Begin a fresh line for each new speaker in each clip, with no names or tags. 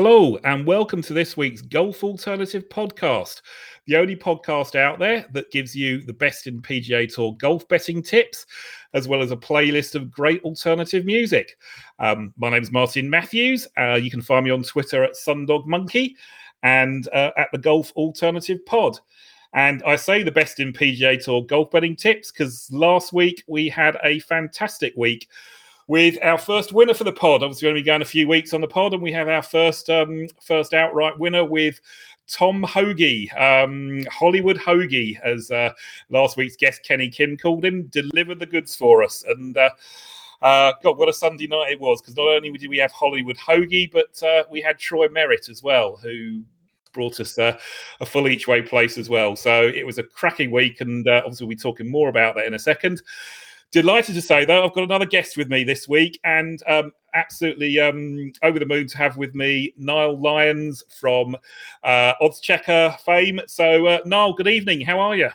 Hello, and welcome to this week's Golf Alternative podcast, the only podcast out there that gives you the best in PGA Tour golf betting tips, as well as a playlist of great alternative music. Um, my name is Martin Matthews. Uh, you can find me on Twitter at Sundog Monkey and uh, at the Golf Alternative Pod. And I say the best in PGA Tour golf betting tips because last week we had a fantastic week with our first winner for the pod. Obviously, we're going to be going a few weeks on the pod, and we have our first um, first outright winner with Tom Hoge, um, Hollywood Hoge, as uh, last week's guest Kenny Kim called him, delivered the goods for us. And uh, uh, God, what a Sunday night it was! Because not only did we have Hollywood Hoge, but uh, we had Troy Merritt as well, who brought us uh, a full each way place as well. So it was a cracking week, and uh, obviously we'll be talking more about that in a second. Delighted to say, though, I've got another guest with me this week, and um, absolutely um, over the moon to have with me Niall Lyons from uh, Odds Checker fame. So, uh, Niall, good evening. How are you?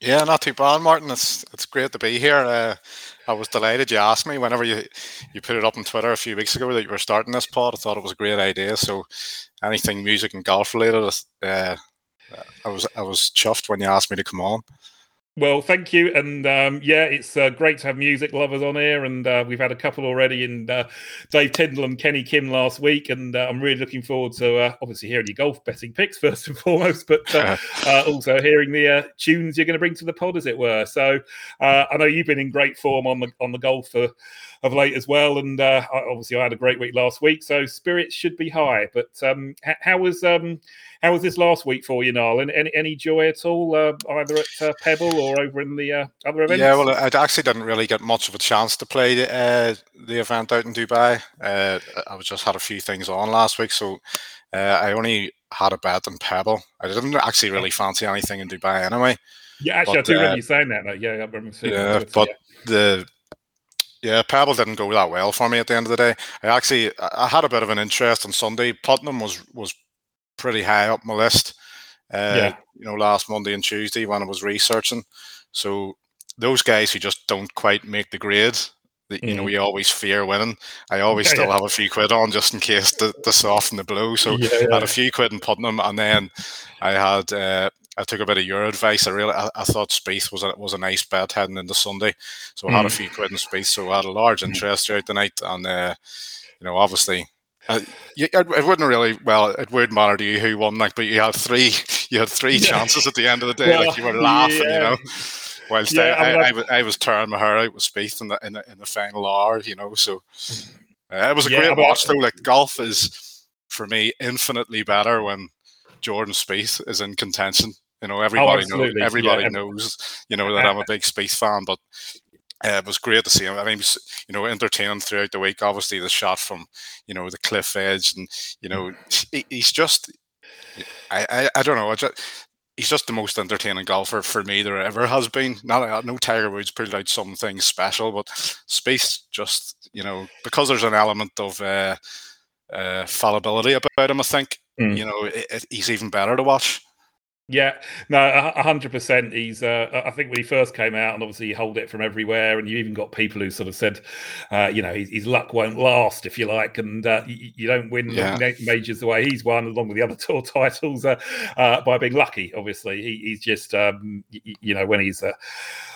Yeah, not too bad, Martin. It's it's great to be here. Uh, I was delighted you asked me whenever you you put it up on Twitter a few weeks ago that you were starting this pod. I thought it was a great idea. So, anything music and golf related, uh, I was I was chuffed when you asked me to come on.
Well, thank you, and um, yeah, it's uh, great to have music lovers on here, and uh, we've had a couple already in uh, Dave Tyndall and Kenny Kim last week, and uh, I'm really looking forward to uh, obviously hearing your golf betting picks first and foremost, but uh, also hearing the tunes you're going to bring to the pod, as it were. So I know you've been in great form on the on the golf of late as well, and obviously I had a great week last week, so spirits should be high. But um, how was um, how was this last week for you, Niall? Any any joy at all, uh, either at uh, Pebble or over in the uh, other events?
Yeah, well, I actually didn't really get much of a chance to play the, uh, the event out in Dubai. Uh, I was just had a few things on last week, so uh, I only had a bet on Pebble. I didn't actually really fancy anything in Dubai anyway.
Yeah, actually, but, I do remember you saying that. Though. Yeah, I remember
seeing yeah, that. but yeah. the yeah, Pebble didn't go that well for me at the end of the day. I actually I had a bit of an interest on Sunday. Putnam was was pretty high up my list. Uh, yeah. You know, last Monday and Tuesday when I was researching. So those guys who just don't quite make the grade, that you mm. know, we always fear winning. I always yeah, still yeah. have a few quid on just in case the, the soften the blow. So yeah, I had a few quid in Putnam, and then I had uh, I took a bit of your advice. I really I, I, thought Spieth was a, was a nice bet heading into Sunday, so I had a mm. few quid in Spieth. So I had a large mm. interest throughout the night, and uh, you know, obviously uh, it, it, wouldn't really well. It would matter to you who won, like, but you had three. You had three yeah. chances at the end of the day. Well, like you were laughing, yeah. you know. Whilst yeah, I, I, I, was, I was tearing my hair out with Spieth in the in the, in the final hour, you know. So uh, it was a great watch, though. Like golf is for me infinitely better when Jordan Spieth is in contention. You know, everybody oh, knows. Everybody knows. You know that I'm a big Spieth fan, but uh, it was great to see him. I mean, was, you know, entertaining throughout the week. Obviously, the shot from, you know, the cliff edge, and you know, he, he's just, I, I, I don't know. I just, he's just the most entertaining golfer for me there ever has been. Not, no Tiger Woods pulled out something special, but Spieth just, you know, because there's an element of uh, uh, fallibility about him. I think, mm. you know, it, it, he's even better to watch.
Yeah, no, hundred percent. He's. Uh, I think when he first came out, and obviously he hold it from everywhere, and you even got people who sort of said, uh, you know, his, his, luck won't last if you like, and uh, you, you, don't win yeah. majors the way he's won, along with the other tour titles, uh, uh, by being lucky. Obviously, he, he's just, um, you, you know, when he's uh,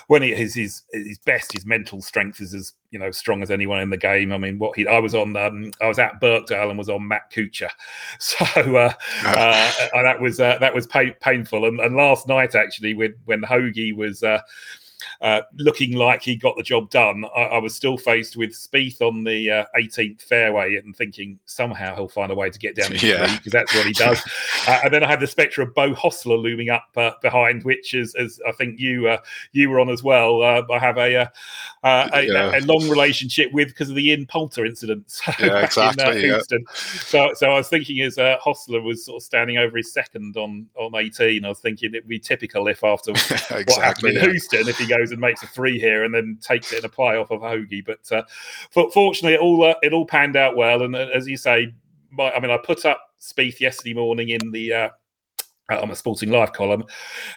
when he his his his best, his mental strength is as you know strong as anyone in the game. I mean, what he I was on, um, I was at Birkdale and was on Matt Kuchar, so uh, uh, that was uh, that was painful. And, and, last night actually, when when Hoge was uh, looking like he got the job done, I, I was still faced with Spieth on the uh, 18th fairway and thinking somehow he'll find a way to get down here because yeah. that's what he does. uh, and then I had the spectre of Beau Hossler looming up uh, behind, which is, as I think you uh, you were on as well. I have a a, yeah. a, long relationship with because of the Ian Poulter incident.
yeah, exactly. In, yeah.
So, so I was thinking as uh, Hossler was sort of standing over his second on on 18, I was thinking it'd be typical if after exactly, what happened in Houston, if he goes and makes a three here and then takes it in a play off of Hoge. But uh, fortunately, it all uh, it all panned out well. And uh, as you say, my, I mean, I put up Spieth yesterday morning in the. Uh, on a Sporting Life column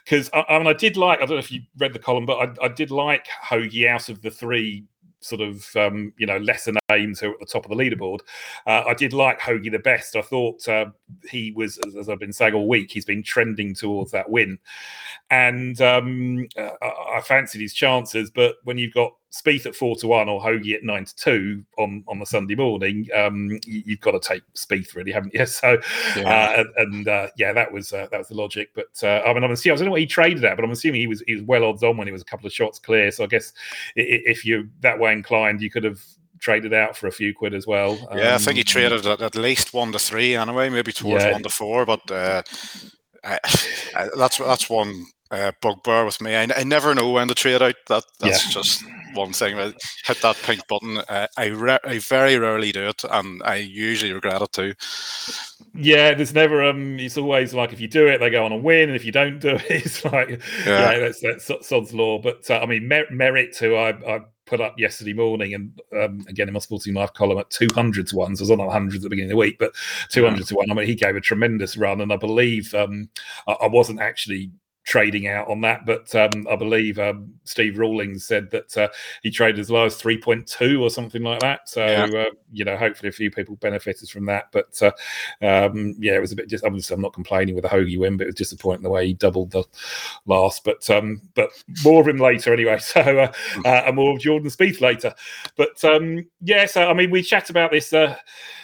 because I, I, mean I did like I don't know if you read the column but I, I did like Hoge out of the three sort of um, you know lesser names who are at the top of the leaderboard. Uh, I did like Hoge the best. I thought uh, he was, as I've been saying all week, he's been trending towards that win, and um, uh, I fancied his chances. But when you've got Spieth at four to one or Hoge at nine to two on on the Sunday morning, um, you, have got to take Spieth, really, haven't you? So, yeah. Uh, and uh, yeah, that was uh, that was the logic. But uh, I mean, I'm assuming I don't know what he traded at, but I'm assuming he was he was well odds on when he was a couple of shots clear. So I guess if you're that way inclined, you could have traded out for a few quid as well.
Yeah, um, I think he um, traded at, at least one to three anyway, maybe towards yeah. one to four. But uh, I, I, that's that's one uh, bugbear with me. I, I, never know when to trade out. That that's yeah. just one thing. I hit that pink button. Uh, I re- I very rarely do it, and I usually regret it too.
Yeah, there's never um. It's always like if you do it, they go on a win, and if you don't do it, it's like yeah, yeah that's that's sod's law. But uh, I mean, Mer- Merritt, who I, I put up yesterday morning, and um, again in my Sporting Life column at 200 to one. So I was on hundreds at the beginning of the week, but 200 yeah. to one. I mean, he gave a tremendous run, and I believe um, I, I wasn't actually trading out on that. But um, I believe um, Steve Rawlings said that uh, he traded as low as 3.2 or something like that. So, yeah. uh, you know, hopefully a few people benefited from that. But uh, um, yeah, it was a bit just, obviously, I'm not complaining with a Hoge win, but it was disappointing the way he doubled the last. But um, but more of him later anyway. So, uh, uh, and more of Jordan Spieth later. But um, yeah, so I mean, we chat about this uh,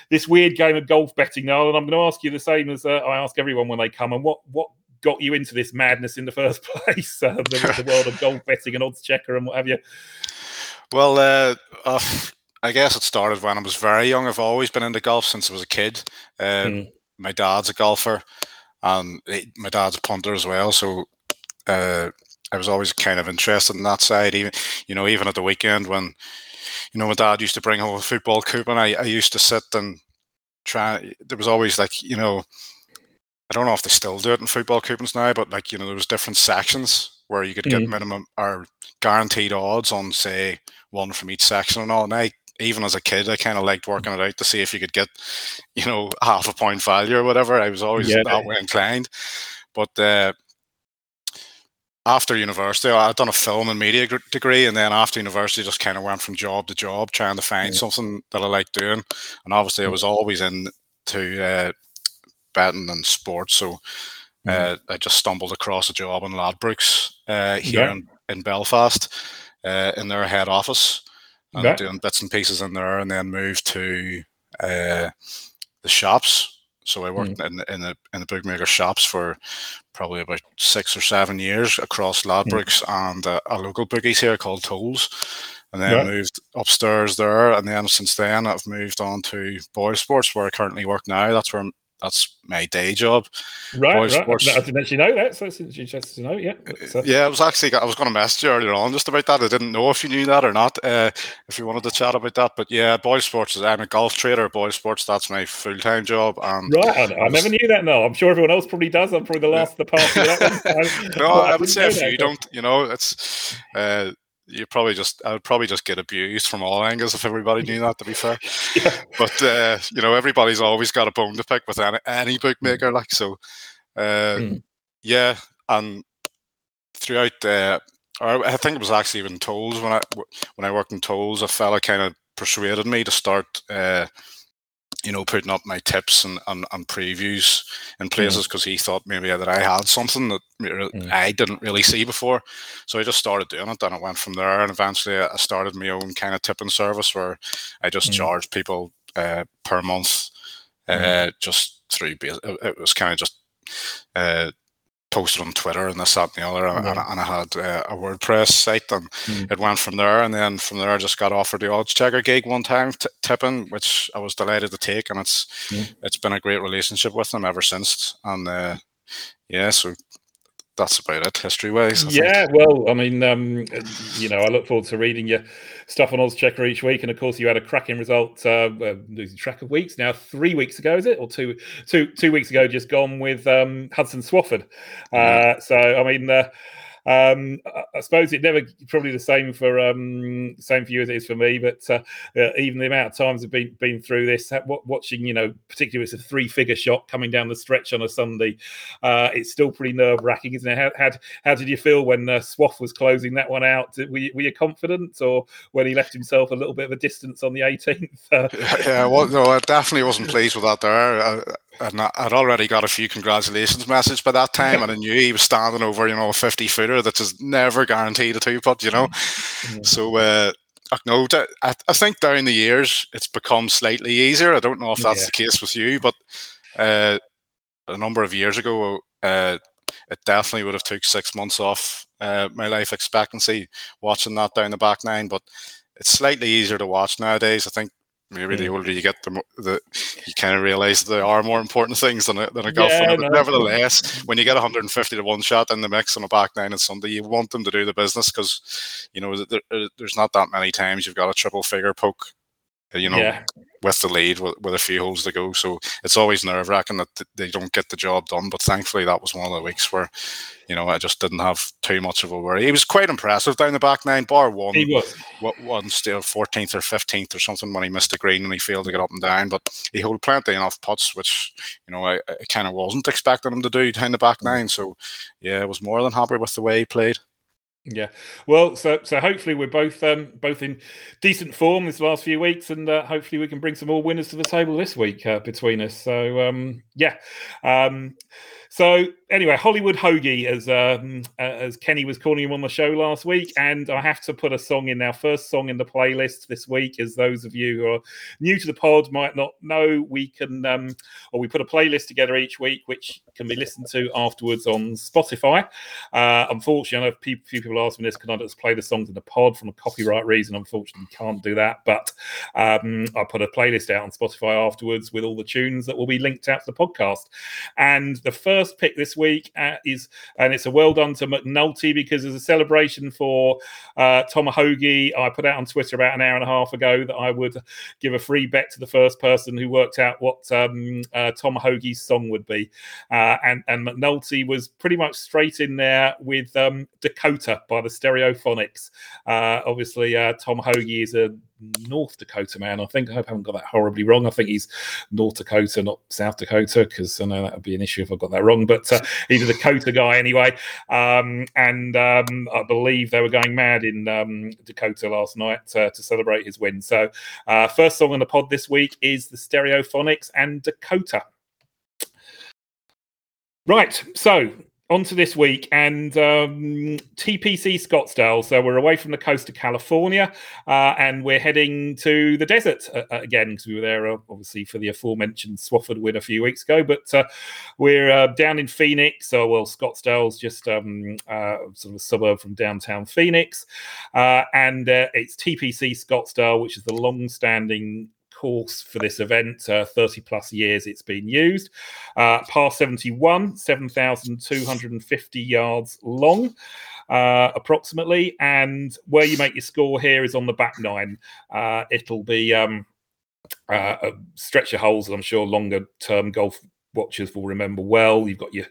this weird game of golf betting now, and I'm going to ask you the same as uh, I ask everyone when they come. And what what got you into this madness in the first place, uh, the, the, world of golf betting and odds checker and what have you?
Well, uh, uh, I guess it started when I was very young. I've always been into golf since I was a kid. Mm. My dad's a golfer, and my dad's a punter as well. So uh, I was always kind of interested in that side. Even you know, even at the weekend when you know my dad used to bring home a football coupon, I, I used to sit and try. There was always like you know I don't know if they still do it in football coupons now, but like you know, there was different sections where you could get mm-hmm. minimum or guaranteed odds on say one from each section and all. And I even as a kid, I kind of liked working it out to see if you could get, you know, half a point value or whatever. I was always yeah. that way inclined. But uh, after university, I'd done a film and media degree, and then after university, just kind of went from job to job, trying to find mm-hmm. something that I like doing. And obviously, I was always into uh, betting and sports. So mm. uh, I just stumbled across a job in Ladbrokes uh, here yeah. in, in, Belfast uh, in their head office and yeah. doing bits and pieces in there, and then moved to uh, the shops. So I worked mm. in in the in the bookmaker shops for probably about six or seven years across mm. Ladbrokes mm. and uh, a local bookies here called Toals and then yeah. moved upstairs there. And then since then, I've moved on to Boyle Sports, where I currently work now. That's where that's my day job.
Right, right. I didn't actually know that, so it's interesting to know. Yeah,
uh, yeah. I was actually I was going to message you earlier on just about that. I didn't know if you knew that or not. Uh, if you wanted to chat about that, but yeah, Boyle Sports. Is I'm a golf trader. Boyle Sports. That's my full time job. And
right, I, I, never knew that. No, I'm sure everyone else probably does. I'm probably the last the party.
no, I, I would say if you don't, you know, it's. Uh, you probably just I would probably just get abused from all angles if everybody knew that. To be fair, yeah. but uh, you know everybody's always got a bone to pick with any, any bookmaker. Like so, uh, mm. yeah, and throughout, uh, I think it was actually even Toals when I when I worked in Toals, a fella kind of persuaded me to start uh, you know, putting up my tips and, and, and previews in places because mm. he thought maybe that I had something that mm. I didn't really see before. So I just started doing it. and it went from there. And eventually I started my own kind of tipping service where I just mm. charged people uh, per month uh, mm. just through, it was kind of just uh, posted on Twitter and this, that, and the other. And, and I had uh, a WordPress site, and mm. it went from there. And then from there, I just got offered the odds checker gig one time, t- tipping, which I was delighted to take. And it's mm. it's been a great relationship with them ever since. And uh, yeah, so that's about it history wise.
Yeah, think. well, I mean, um, you know, I look forward to reading your stuff on Oddschecker each week, and of course, you had a cracking result. Uh, losing track of weeks now, three weeks ago, is it, or two, two, two weeks ago, just gone with um, Hudson Swafford. Uh, so, I mean. Uh, um, I, suppose it never probably the same for um, same for you as it is for me. But uh, uh, even the amount of times I've been been through this, watching you know, particularly it's a three figure shot coming down the stretch on a Sunday, uh, it's still pretty nerve wracking, isn't it? How, how, how did you feel when uh, Swaff was closing that one out? Were you, were you confident, or when he left himself a little bit of a distance on the 18th? Uh,
yeah, well, no, I definitely wasn't pleased with that there. I, and I'd already got a few congratulations messages by that time, and I knew he was standing over, you know, a 50 footer that is never guaranteed a two putt, you know. Mm-hmm. So, uh, no, I, I think down the years it's become slightly easier. I don't know if that's yeah. the case with you, but uh, a number of years ago, uh, it definitely would have took six months off uh, my life expectancy watching that down the back nine. But it's slightly easier to watch nowadays. I think maybe the older you get, the, the you kind of realize there are more important things than a, than a golf yeah, no. But nevertheless, when you get 150 to one shot in the mix on a back nine on Sunday, you want them to do the business because you know there, there's not that many times you've got a triple figure poke uh, you know, yeah. With the lead with, with, a few holes to go. So it's always nerve wracking that they don't get the job done. But thankfully, that was one of the weeks where, you know, I just didn't have too much of a worry. He was quite impressive down the back nine, bar one.
He was.
One still 14th or 15th or something when he missed the green and he failed to get up and down. But he held plenty enough putts, which, you know, I, I kind of wasn't expecting him to do down the back mm. nine. So, yeah, I was more than happy with the way he played.
Yeah, well, so so hopefully we're both um, both in decent form this last few weeks, and uh, hopefully we can bring some more winners to the table this week uh, between us. So um, yeah, um, so anyway, Hollywood Hoge, as um, as Kenny was calling him on the show last week, and I have to put a song in our first song in the playlist this week. As those of you who are new to the pod might not know, we can um, or we put a playlist together each week, which can be listened to afterwards on Spotify. Uh, unfortunately, I know a few people ask me this: can I just play the songs in the pod from a copyright reason? Unfortunately, can't do that. But um, I put a playlist out on Spotify afterwards with all the tunes that will be linked out to the podcast. And the first first pick this week uh, is, and it's a well done to McNulty because as a celebration for uh, Tom Hoge, I put out on Twitter about an hour and a half ago that I would give a free bet to the first person who worked out what um, uh, Tom Hoge's song would be. Uh, and, and McNulty was pretty much straight in there with um, Dakota by the Stereophonics. Uh, obviously, uh, Tom Hoge is a North Dakota man. I think I hope I haven't got that horribly wrong. I think he's North Dakota, not South Dakota, because I know that would be an issue if I got that wrong. But uh, he's a Dakota guy anyway. Um, and um, I believe they were going mad in um, Dakota last night uh, to celebrate his win. So, uh, first song on the pod this week is the Stereophonics and Dakota. Right, so on to this week and um, TPC Scottsdale. So we're away from the coast of California uh, and we're heading to the desert uh, uh again because we were there uh, obviously for the aforementioned Swafford win a few weeks ago. But uh, we're uh, down in Phoenix. So, well, Scottsdale's just um, sort of a suburb from downtown Phoenix. and it's TPC Scottsdale, which is the long standing course for this event. Uh, 30 plus years it's been used. Uh, par 71, 7,250 yards long. Uh, approximately, and where you make your score here is on the back nine. Uh, it'll be um, uh, a stretch of holes, I'm sure longer term golf watchers will remember well. You've got your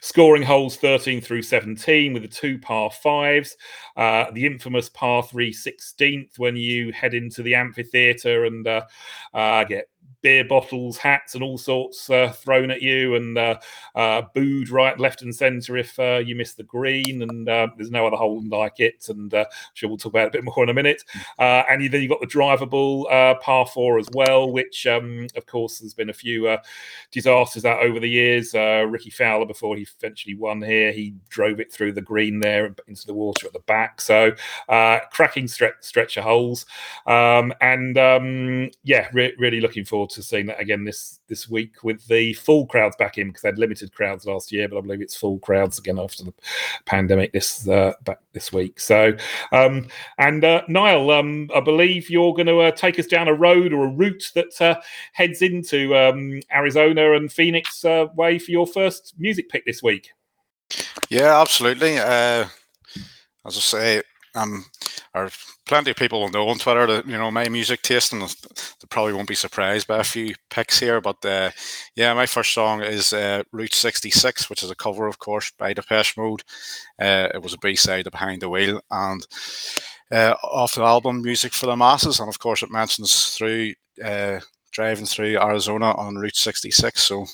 scoring holes 13 through 17 with the two par fives, uh, the infamous par three 16th when you head into the amphitheatre and uh, uh, get beer bottles, hats, and all sorts uh, thrown at you and uh, uh, booed right, left, and centre if uh, you miss the green. And uh, there's no other hole like it. And uh, I'm sure we'll talk about it a bit more in a minute. and then you've got the drivable par four as well, which, um, of course, there's been a few disasters out over the years. Rickie Fowler, before he eventually won here, he drove it through the green there into the water at the back. So cracking stretch, stretch of holes. Um, and um, yeah, re- really looking forward to seeing that again this this week with the full crowds back in because they had limited crowds last year, but I believe it's full crowds again after the pandemic this uh, back this week. So, um, and uh, Niall, um, I believe you're going to uh, take us down a road or a route that uh, heads into um, Arizona and Phoenix uh, way for your first music pick this week.
Yeah, absolutely. Uh, as I say, um, or plenty of people will know on Twitter that you know my music taste, and they probably won't be surprised by a few picks here. But uh, yeah, my first song is uh, Route 66, which is a cover, of course, by Depeche Mode. Uh, it was a B side of Behind the Wheel, and uh, off the album Music for the Masses, and of course it mentions through uh, driving through Arizona on Route 66. So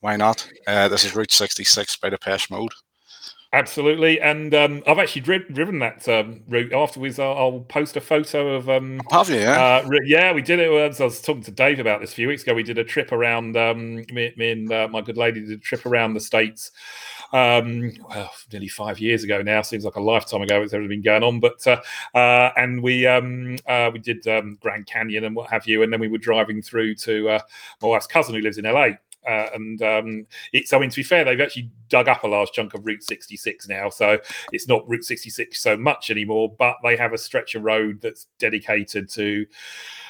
why not? Uh, this is Route 66 by Depeche Mode.
Absolutely, and um, I've actually dri- driven that um, route. Afterwards, I'll, I'll, post a photo of. Um,
Have you? Yeah,
uh, yeah, we did it. I was talking to Dave about this a few weeks ago. We did a trip around. Um, me, me, and uh, my good lady did a trip around the states. Um, well, nearly five years ago now. Seems like a lifetime ago. It's ever been going on, but uh, uh, and we um, uh, we did Grand Canyon and what have you, and then we were driving through to uh, my wife's cousin who lives in LA. Uh, and um, it's, I mean, to be fair, they've actually dug up a large chunk of Route 66 now. So it's not Route 66 so much anymore, but they have a stretch of road that's dedicated to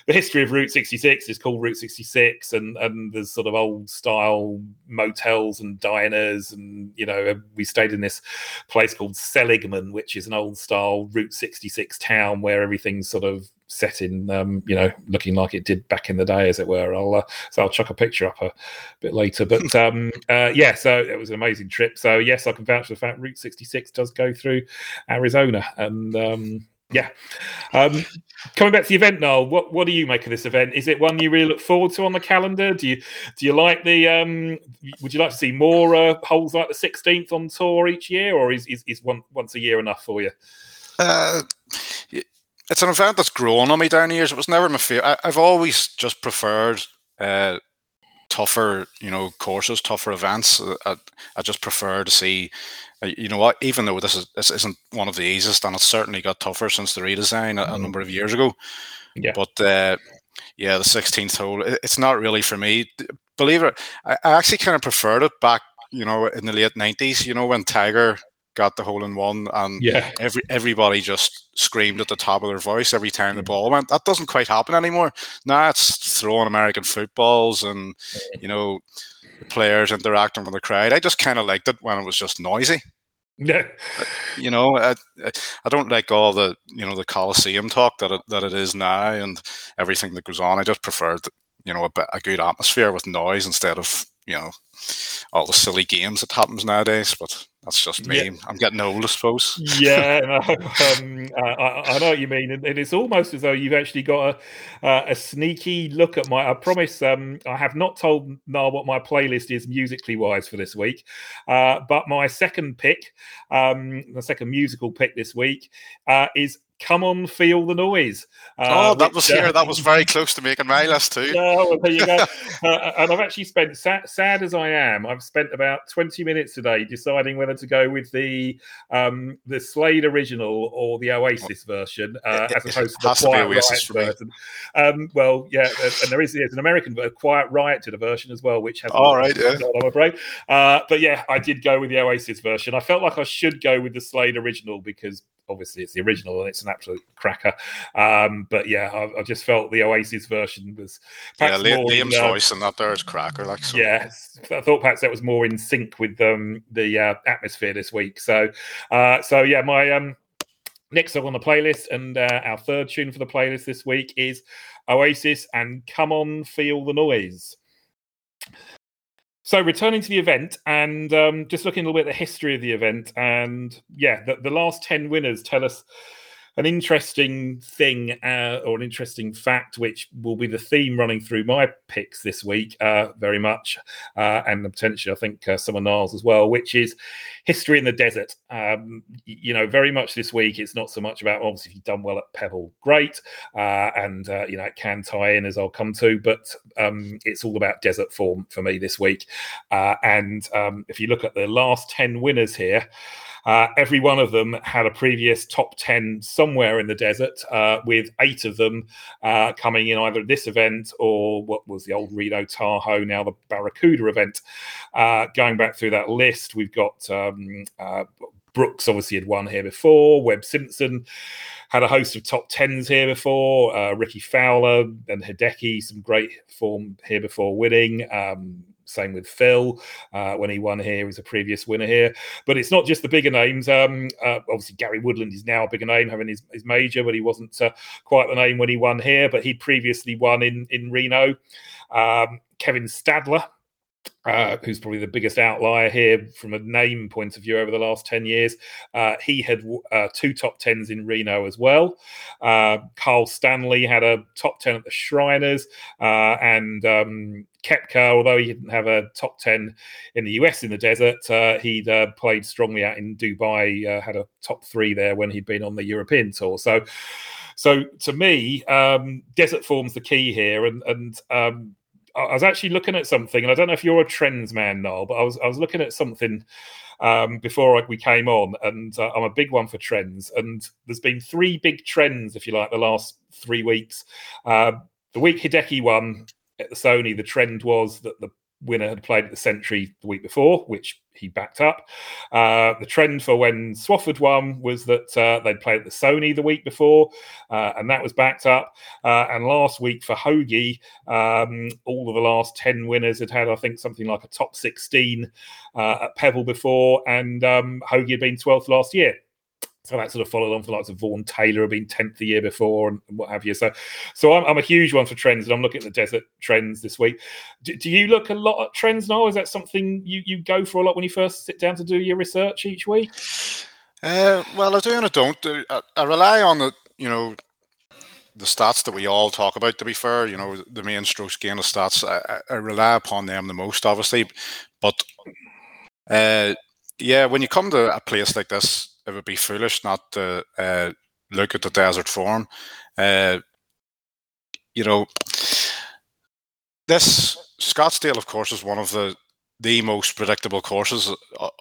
the history of Route 66. It's called Route 66, and, and there's sort of old style motels and diners. And, you know, we stayed in this place called Seligman, which is an old style Route 66 town where everything's sort of set in, um, you know, looking like it did back in the day, as it were. I'll uh, so I'll chuck a picture up a bit later. But um, uh, yeah, so it was an amazing trip. So yes, I can vouch for the fact Route 66 does go through Arizona, and um, yeah. Um, coming back to the event, Noel, what what do you make of this event? Is it one you really look forward to on the calendar? Do you do you like the? Um, would you like to see more uh, holes like the 16th on tour each year, or is is, is one once a year enough for you? Uh,
it's an event that's grown on me down the years. It was never my favorite. I, have always just preferred uh, tougher, you know, courses, tougher events. Uh, I, I just prefer to see, uh, you know what, even though this is this isn't one of the easiest, and it's certainly got tougher since the redesign a, a mm-hmm. number of years ago. Yeah. But uh, yeah, the 16th hole, it, it's not really for me. Believe it, I, I actually kind of preferred it back, you know, in the late 90s. You know, when Tiger got the hole in one, and yeah, every everybody just screamed at the top of their voice every time the ball went. That doesn't quite happen anymore. Now it's throwing American footballs and you know players interacting with the crowd. I just kind of liked it when it was just noisy.
Yeah,
you know, I, I don't like all the you know the Coliseum talk that it, that it is now and everything that goes on. I just preferred you know a, a good atmosphere with noise instead of you know all the silly games that happens nowadays. But that's just me. Yeah. I'm getting old, I suppose.
yeah, no, um, I, I, know what you mean, and, it's almost as though you've actually got a, uh, a sneaky look at my. I promise, um, I have not told Niall what my playlist is musically wise for this week, uh, but my second pick, um, the second musical pick this week, uh, is Come on, feel the noise.
Uh, oh, that which, was here. Uh, that was very close to making my list too.
Yeah, well, there you go. uh, and I've actually spent, sad, sad, as I am, I've spent about twenty minutes today deciding whether to go with the um, the Slade original or the Oasis version, uh, as opposed to the Quiet Riot version. Um, well, yeah, and there is there's an American, a Quiet Riot did a version as well, which has.
All right, yeah.
I'm afraid, uh, but yeah, I did go with the Oasis version. I felt like I should go with the Slade original because obviously it's the original and it's an absolute cracker. Um, but yeah, I, I, just felt the Oasis version was
yeah, Liam's uh, voice and that there is cracker. Like
so. yeah, I thought perhaps that was more in sync with um, the uh, atmosphere this week. So uh, so yeah, my um, next song on the playlist and uh, our third tune for the playlist this week is Oasis and Come On Feel the Noise. So returning to the event and um, just looking a little bit at the history of the event, and yeah, the, the last ten winners tell us an interesting thing uh, or an interesting fact, which will be the theme running through my picks this week, uh, very much, uh, and potentially I think uh, some of Niall's as well, which is history in the desert. Um, you know, very much this week, it's not so much about obviously if you've done well at Pebble, great, uh, and uh, you know it can tie in as I'll come to, but um, it's all about desert form for me this week. and um, if you look at the last ten winners here. Uh, every one of them had a previous top 10 somewhere in the desert, uh, with eight of them uh, coming in either this event or what was the old Reno Tahoe, now the Barracuda event. Uh, going back through that list, we've got um, uh, Brooks obviously had won here before. Webb Simpson had a host of top tens here before. Uh, Rickie Fowler and Hideki, some great form here before winning. Um, same with Phil uh, when he won here. He was a previous winner here. But it's not just the bigger names. Um, uh, obviously, Gary Woodland is now a bigger name, having his, his major, but he wasn't uh, quite the name when he won here. But he previously won in in Reno. Um, Kevin Stadler uh, who's probably the biggest outlier here from a name point of view over the last 10 years. Uh, he had uh, two top 10s in Reno as well. Uh, Kyle Stanley had a top 10 at the Shriners, uh, and um, Koepka, although he didn't have a top 10 in the US in the desert, uh, he'd played strongly out in Dubai, had a top three there when he'd been on the European tour. So, so to me, um, desert forms the key here, and and um, I was actually looking at something, and I don't know if you're a trends man, Noel, but I was I was looking at something um, before we came on, and uh, I'm a big one for trends. And there's been three big trends, if you like, the last three weeks. Uh, the week Hideki won at the Sony, the trend was that the winner had played at the Sentry the week before, which he backed up. Uh, the trend for when Swafford won was that uh, they'd played at the Sony the week before, uh, and that was backed up. Uh, and last week for Hoge, um, all of the last 10 winners had had, I think, something like a top 16 uh, at Pebble before, and um, Hoge had been 12th last year so that sort of followed on for lots of Vaughn Taylor have been 10th the year before and what have you. So so I'm, I'm a huge one for trends and I'm looking at the desert trends this week. Do, do, you look a lot at trends now? Is that something you, you go for a lot when you first sit down to do your research each week?
Uh, well, I do and I don't. I, I rely on the, you know, the stats that we all talk about, to be fair, you know, the main strokes gain of stats, I, I rely upon them the most, obviously. But uh, yeah, when you come to a place like this, it would be foolish not to uh, look at the desert form. Uh, you know, this Scottsdale, of course, is one of the the most predictable courses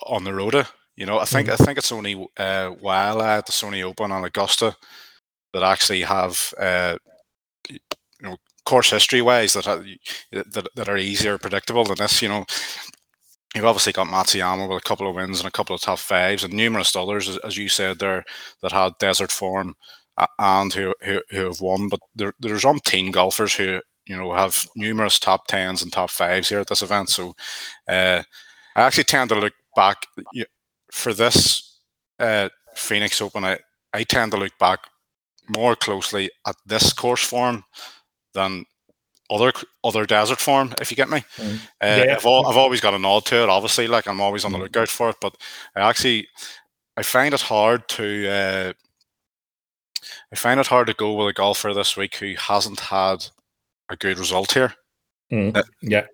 on the Rota. You know, I think mm-hmm. I think it's only uh, while at the Sony Open and Augusta that actually have uh, you know course history wise that, that that are easier predictable than this. You know, You've obviously got Matsuyama with a couple of wins and a couple of top fives, and numerous others, as, you said there, that had desert form and who, who, who have won. But there, there's umpteen golfers who you know have numerous top tens and top fives here at this event. So uh, I actually tend to look back for this uh, Phoenix Open. I, I tend to look back more closely at this course form than other other desert form, if you get me. Mm. Uh, yeah. I've, all, I've always got a nod to it, obviously. Like I'm always on the mm. lookout for it, but I actually I find it hard to uh, I find it hard to go with a golfer this week who hasn't had a good result here.
Mm. Uh, yeah,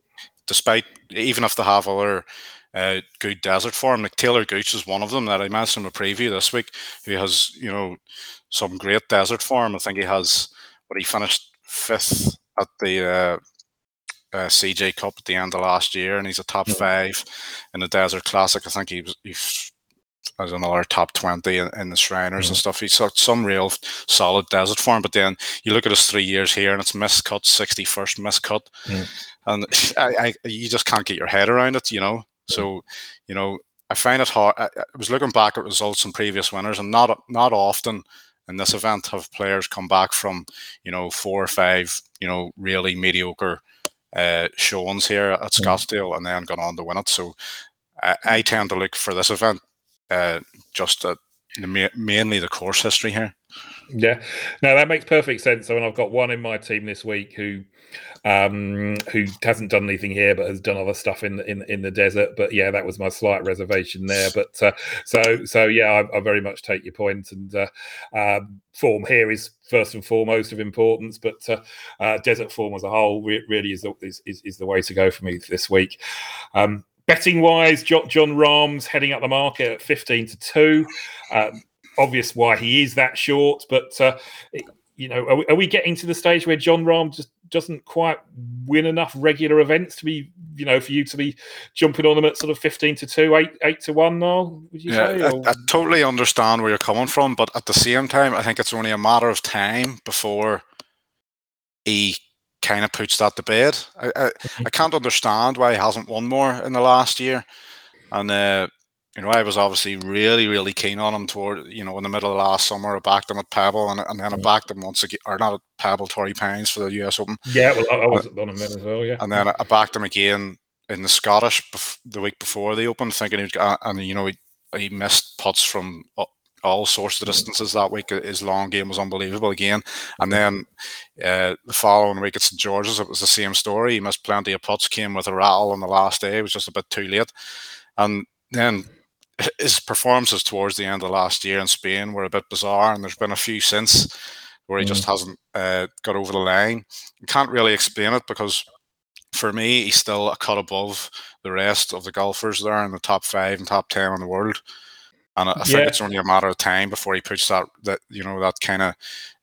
despite even if they have other uh, good desert form, like Taylor Gooch is one of them that I mentioned in a preview this week, who has you know some great desert form. I think he has what he finished fifth at the uh, uh, CJ Cup at the end of last year, and he's a top five in the Desert Classic. I think he was he's as another top 20 in, in the Shriners and stuff. He's got some real solid desert form, but then you look at his three years here and it's miscut, 61st miscut. And I, I, you just can't get your head around it, you know? So, you know, I find it hard. I, I was looking back at results in previous winners and not, not often in this event have players come back from you know four or five you know really mediocre uh, showings here at mm. Scottsdale and then gone on to win it. So I, I tend to look for this event uh, just at mainly the course history here.
Yeah, no, that makes perfect sense. So, mean, I've got one in my team this week who um, who hasn't done anything here but has done other stuff in the, in in the desert. But yeah, that was my slight reservation there. But uh, so so yeah, I, I, very much take your point, and uh, um, form here is first and foremost of importance. But uh, uh desert form as a whole re- really is, is, is is the way to go for me this week. Um, betting wise, John Jon Rahm's heading up the market at fifteen to two. Um, obvious why he is that short, but uh, you know, are we, are we, getting to the stage where Jon Rahm just doesn't quite win enough regular events to be, you know, for you to be jumping on them at sort of fifteen to two, eight, eight to one now? Would you yeah,
say? I, I, totally understand where you're coming from, but at the same time, I think it's only a matter of time before he kind of puts that to bed. I, I, I can't understand why he hasn't won more in the last year, and uh, you know, I was obviously really, really keen on him toward, you know, in the middle of last summer. I backed him at Pebble and, and then I backed him once again, or not at Pebble, Torrey Pines for the US Open.
Yeah, well, I, I was on him then as well, yeah.
And then I backed him again in the Scottish the week before the Open, thinking he was, and you know he, he missed putts from all sorts of distances that week. His long game was unbelievable again. And then uh, the following week at St George's, it was the same story. He missed plenty of putts, came with a rattle on the last day. It was just a bit too late. And then his performances towards the end of last year in Spain were a bit bizarre, and there's been a few since where he mm. just hasn't uh, got over the line. can't really explain it because for me, he's still a cut above the rest of the golfers there in the top five and top ten in the world and I, I think it's only a matter of time before he puts that that you know that kind of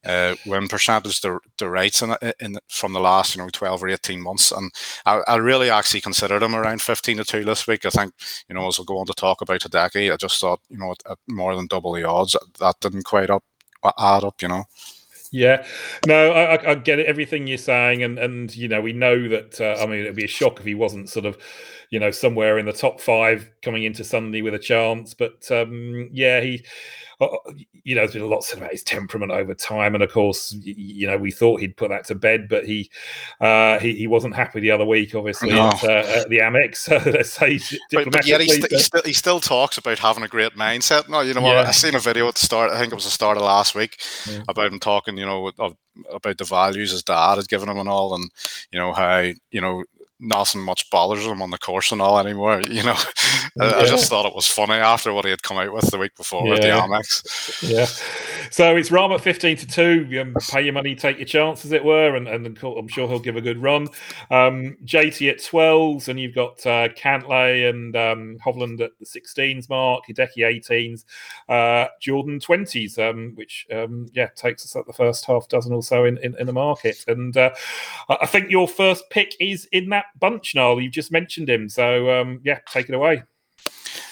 uh, win percentage the the rights in, in from the last you know twelve or eighteen months, and I, I really actually considered him around fifteen to two this week. I think you know as we'll go on to talk about Hideki, I just thought you know at, at more than double the odds that didn't quite up add up, you know.
Yeah, no, I, I, get. Everything you're saying, and and you know, we know that. Uh, I mean, it'd be a shock if he wasn't sort of, you know, somewhere in the top five coming into Sunday with a chance. But um, yeah, he uh, uh, you know, there's been a lot said about his temperament over time, and of course, you know, we thought he'd put that to bed, but he uh, he, he wasn't happy the other week, obviously, no. at, uh, at, the Amex. let's say,
but, but yet he, st- he, still, he still talks about having a great mindset. No, you know, yeah. I seen a video at the start. I think it was the start of last week yeah. about him talking, you know, of, about the values his dad had given him and all, and you know how you know nothing much bothers him on the course and all anymore. You know, yeah. I, just thought it was funny after what he had come out with the week before yeah. with the Amex.
Yeah. So it's Rahm at 15 to 2. Um, pay your money, take your chance, as it were. And, and I'm sure he'll give a good run. Um, JT at 12s, and you've got uh, Cantlay and um, Hovland at the 16s mark, Hideki 18s, uh, Jordan 20s, um, which, um, yeah, takes us at the first half dozen or so in, in, in the market. And uh, I think your first pick is in that bunch, Niall. You've just mentioned him. So, um, yeah, take it away.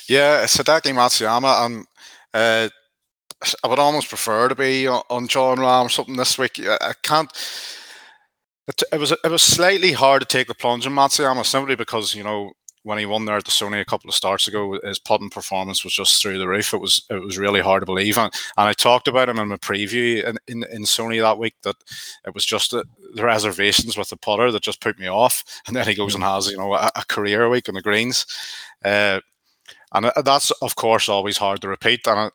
Yeah, Hideki Matsuyama. And uh, I would almost prefer to be on Jon Rahm or something this week. I can't. It, it was it was slightly hard to take the plunge in Matsuyama simply because you know when he won there at the Sony a couple of starts ago, his putting performance was just through the roof. It was it was really hard to believe, and, and I talked about him in my preview in, in, in Sony that week that it was just the, the, reservations with the putter that just put me off, and then he goes and has you know a, a career week on the greens, uh, and that's of course always hard to repeat, and.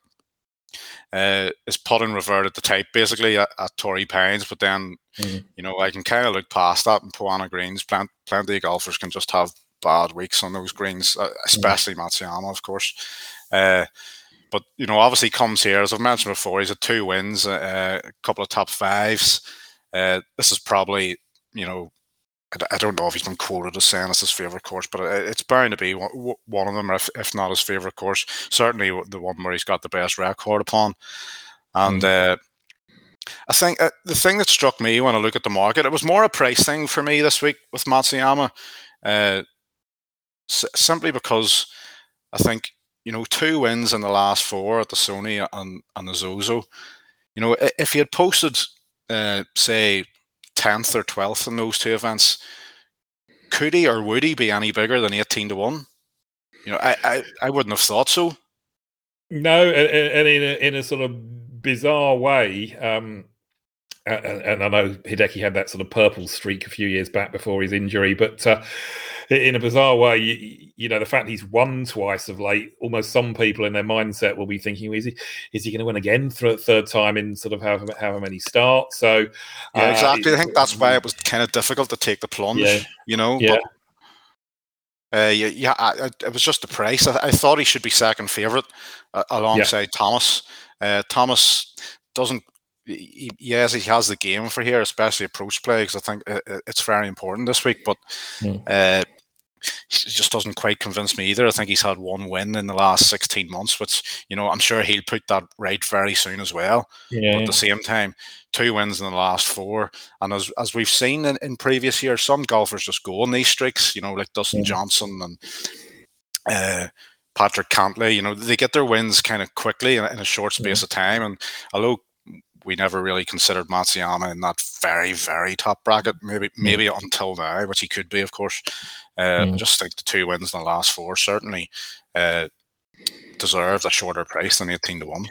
Uh, his putting reverted to type basically at, at Torrey Pines, but then mm-hmm. you know I can kind of look past that and Poa annua Greens. Plenty, plenty of golfers can just have bad weeks on those greens, uh, especially. Matsuyama, of course. Uh, but you know, obviously comes here as I've mentioned before. He's had two wins, uh, a couple of top fives. Uh, this is probably you know, I, I, don't know if he's been quoted as saying it's his favorite course, but it's bound to be one, one of them, if, if not his favorite course. Certainly the one where he's got the best record upon, and. Mm. Uh, I think uh, the thing that struck me when I look at the market, it was more a price thing for me this week with Matsuyama. Uh, S- simply because I think you know two wins in the last four at the Sony and and the Zozo. You know, if he had posted, uh, say, tenth or twelfth in those two events, could he or would he be any bigger than eighteen to one? You know, I I, I wouldn't have thought so.
No, and in a, in a sort of bizarre way, um, and, and, I know Hideki had that sort of purple streak a few years back before his injury, but uh, in a bizarre way, you, you, know, the fact he's won twice of late, almost some people in their mindset will be thinking, is he is he going to win again for a third time in sort of however, however many starts? So,
yeah, exactly. Uh, I think that's why it was kind of difficult to take the plunge. Yeah, you know,
yeah.
But, uh, yeah, yeah I, it was just the price. I, I thought he should be second favourite uh, alongside yeah. Thomas. Uh, Thomas doesn't he, yes, he has the game for here, especially approach play, because I think it's very important this week. But mm. uh, he just doesn't quite convince me either. I think he's had one win in the last 16 months, which, you know, I'm sure he'll put that right very soon as well. Yeah. But at the same time, two wins in the last four. And as, as we've seen in, in previous years, some golfers just go on these streaks, you know, like Dustin yeah. Johnson and uh, Patrick Cantlay, you know, they get their wins kind of quickly in, in a short space yeah. of time. And although we never really considered Matsuyama in that very, very top bracket. Maybe, maybe until now, which he could be, of course. Uh, mm. Just think the two wins in the last four certainly uh, deserved a shorter price than eighteen to one.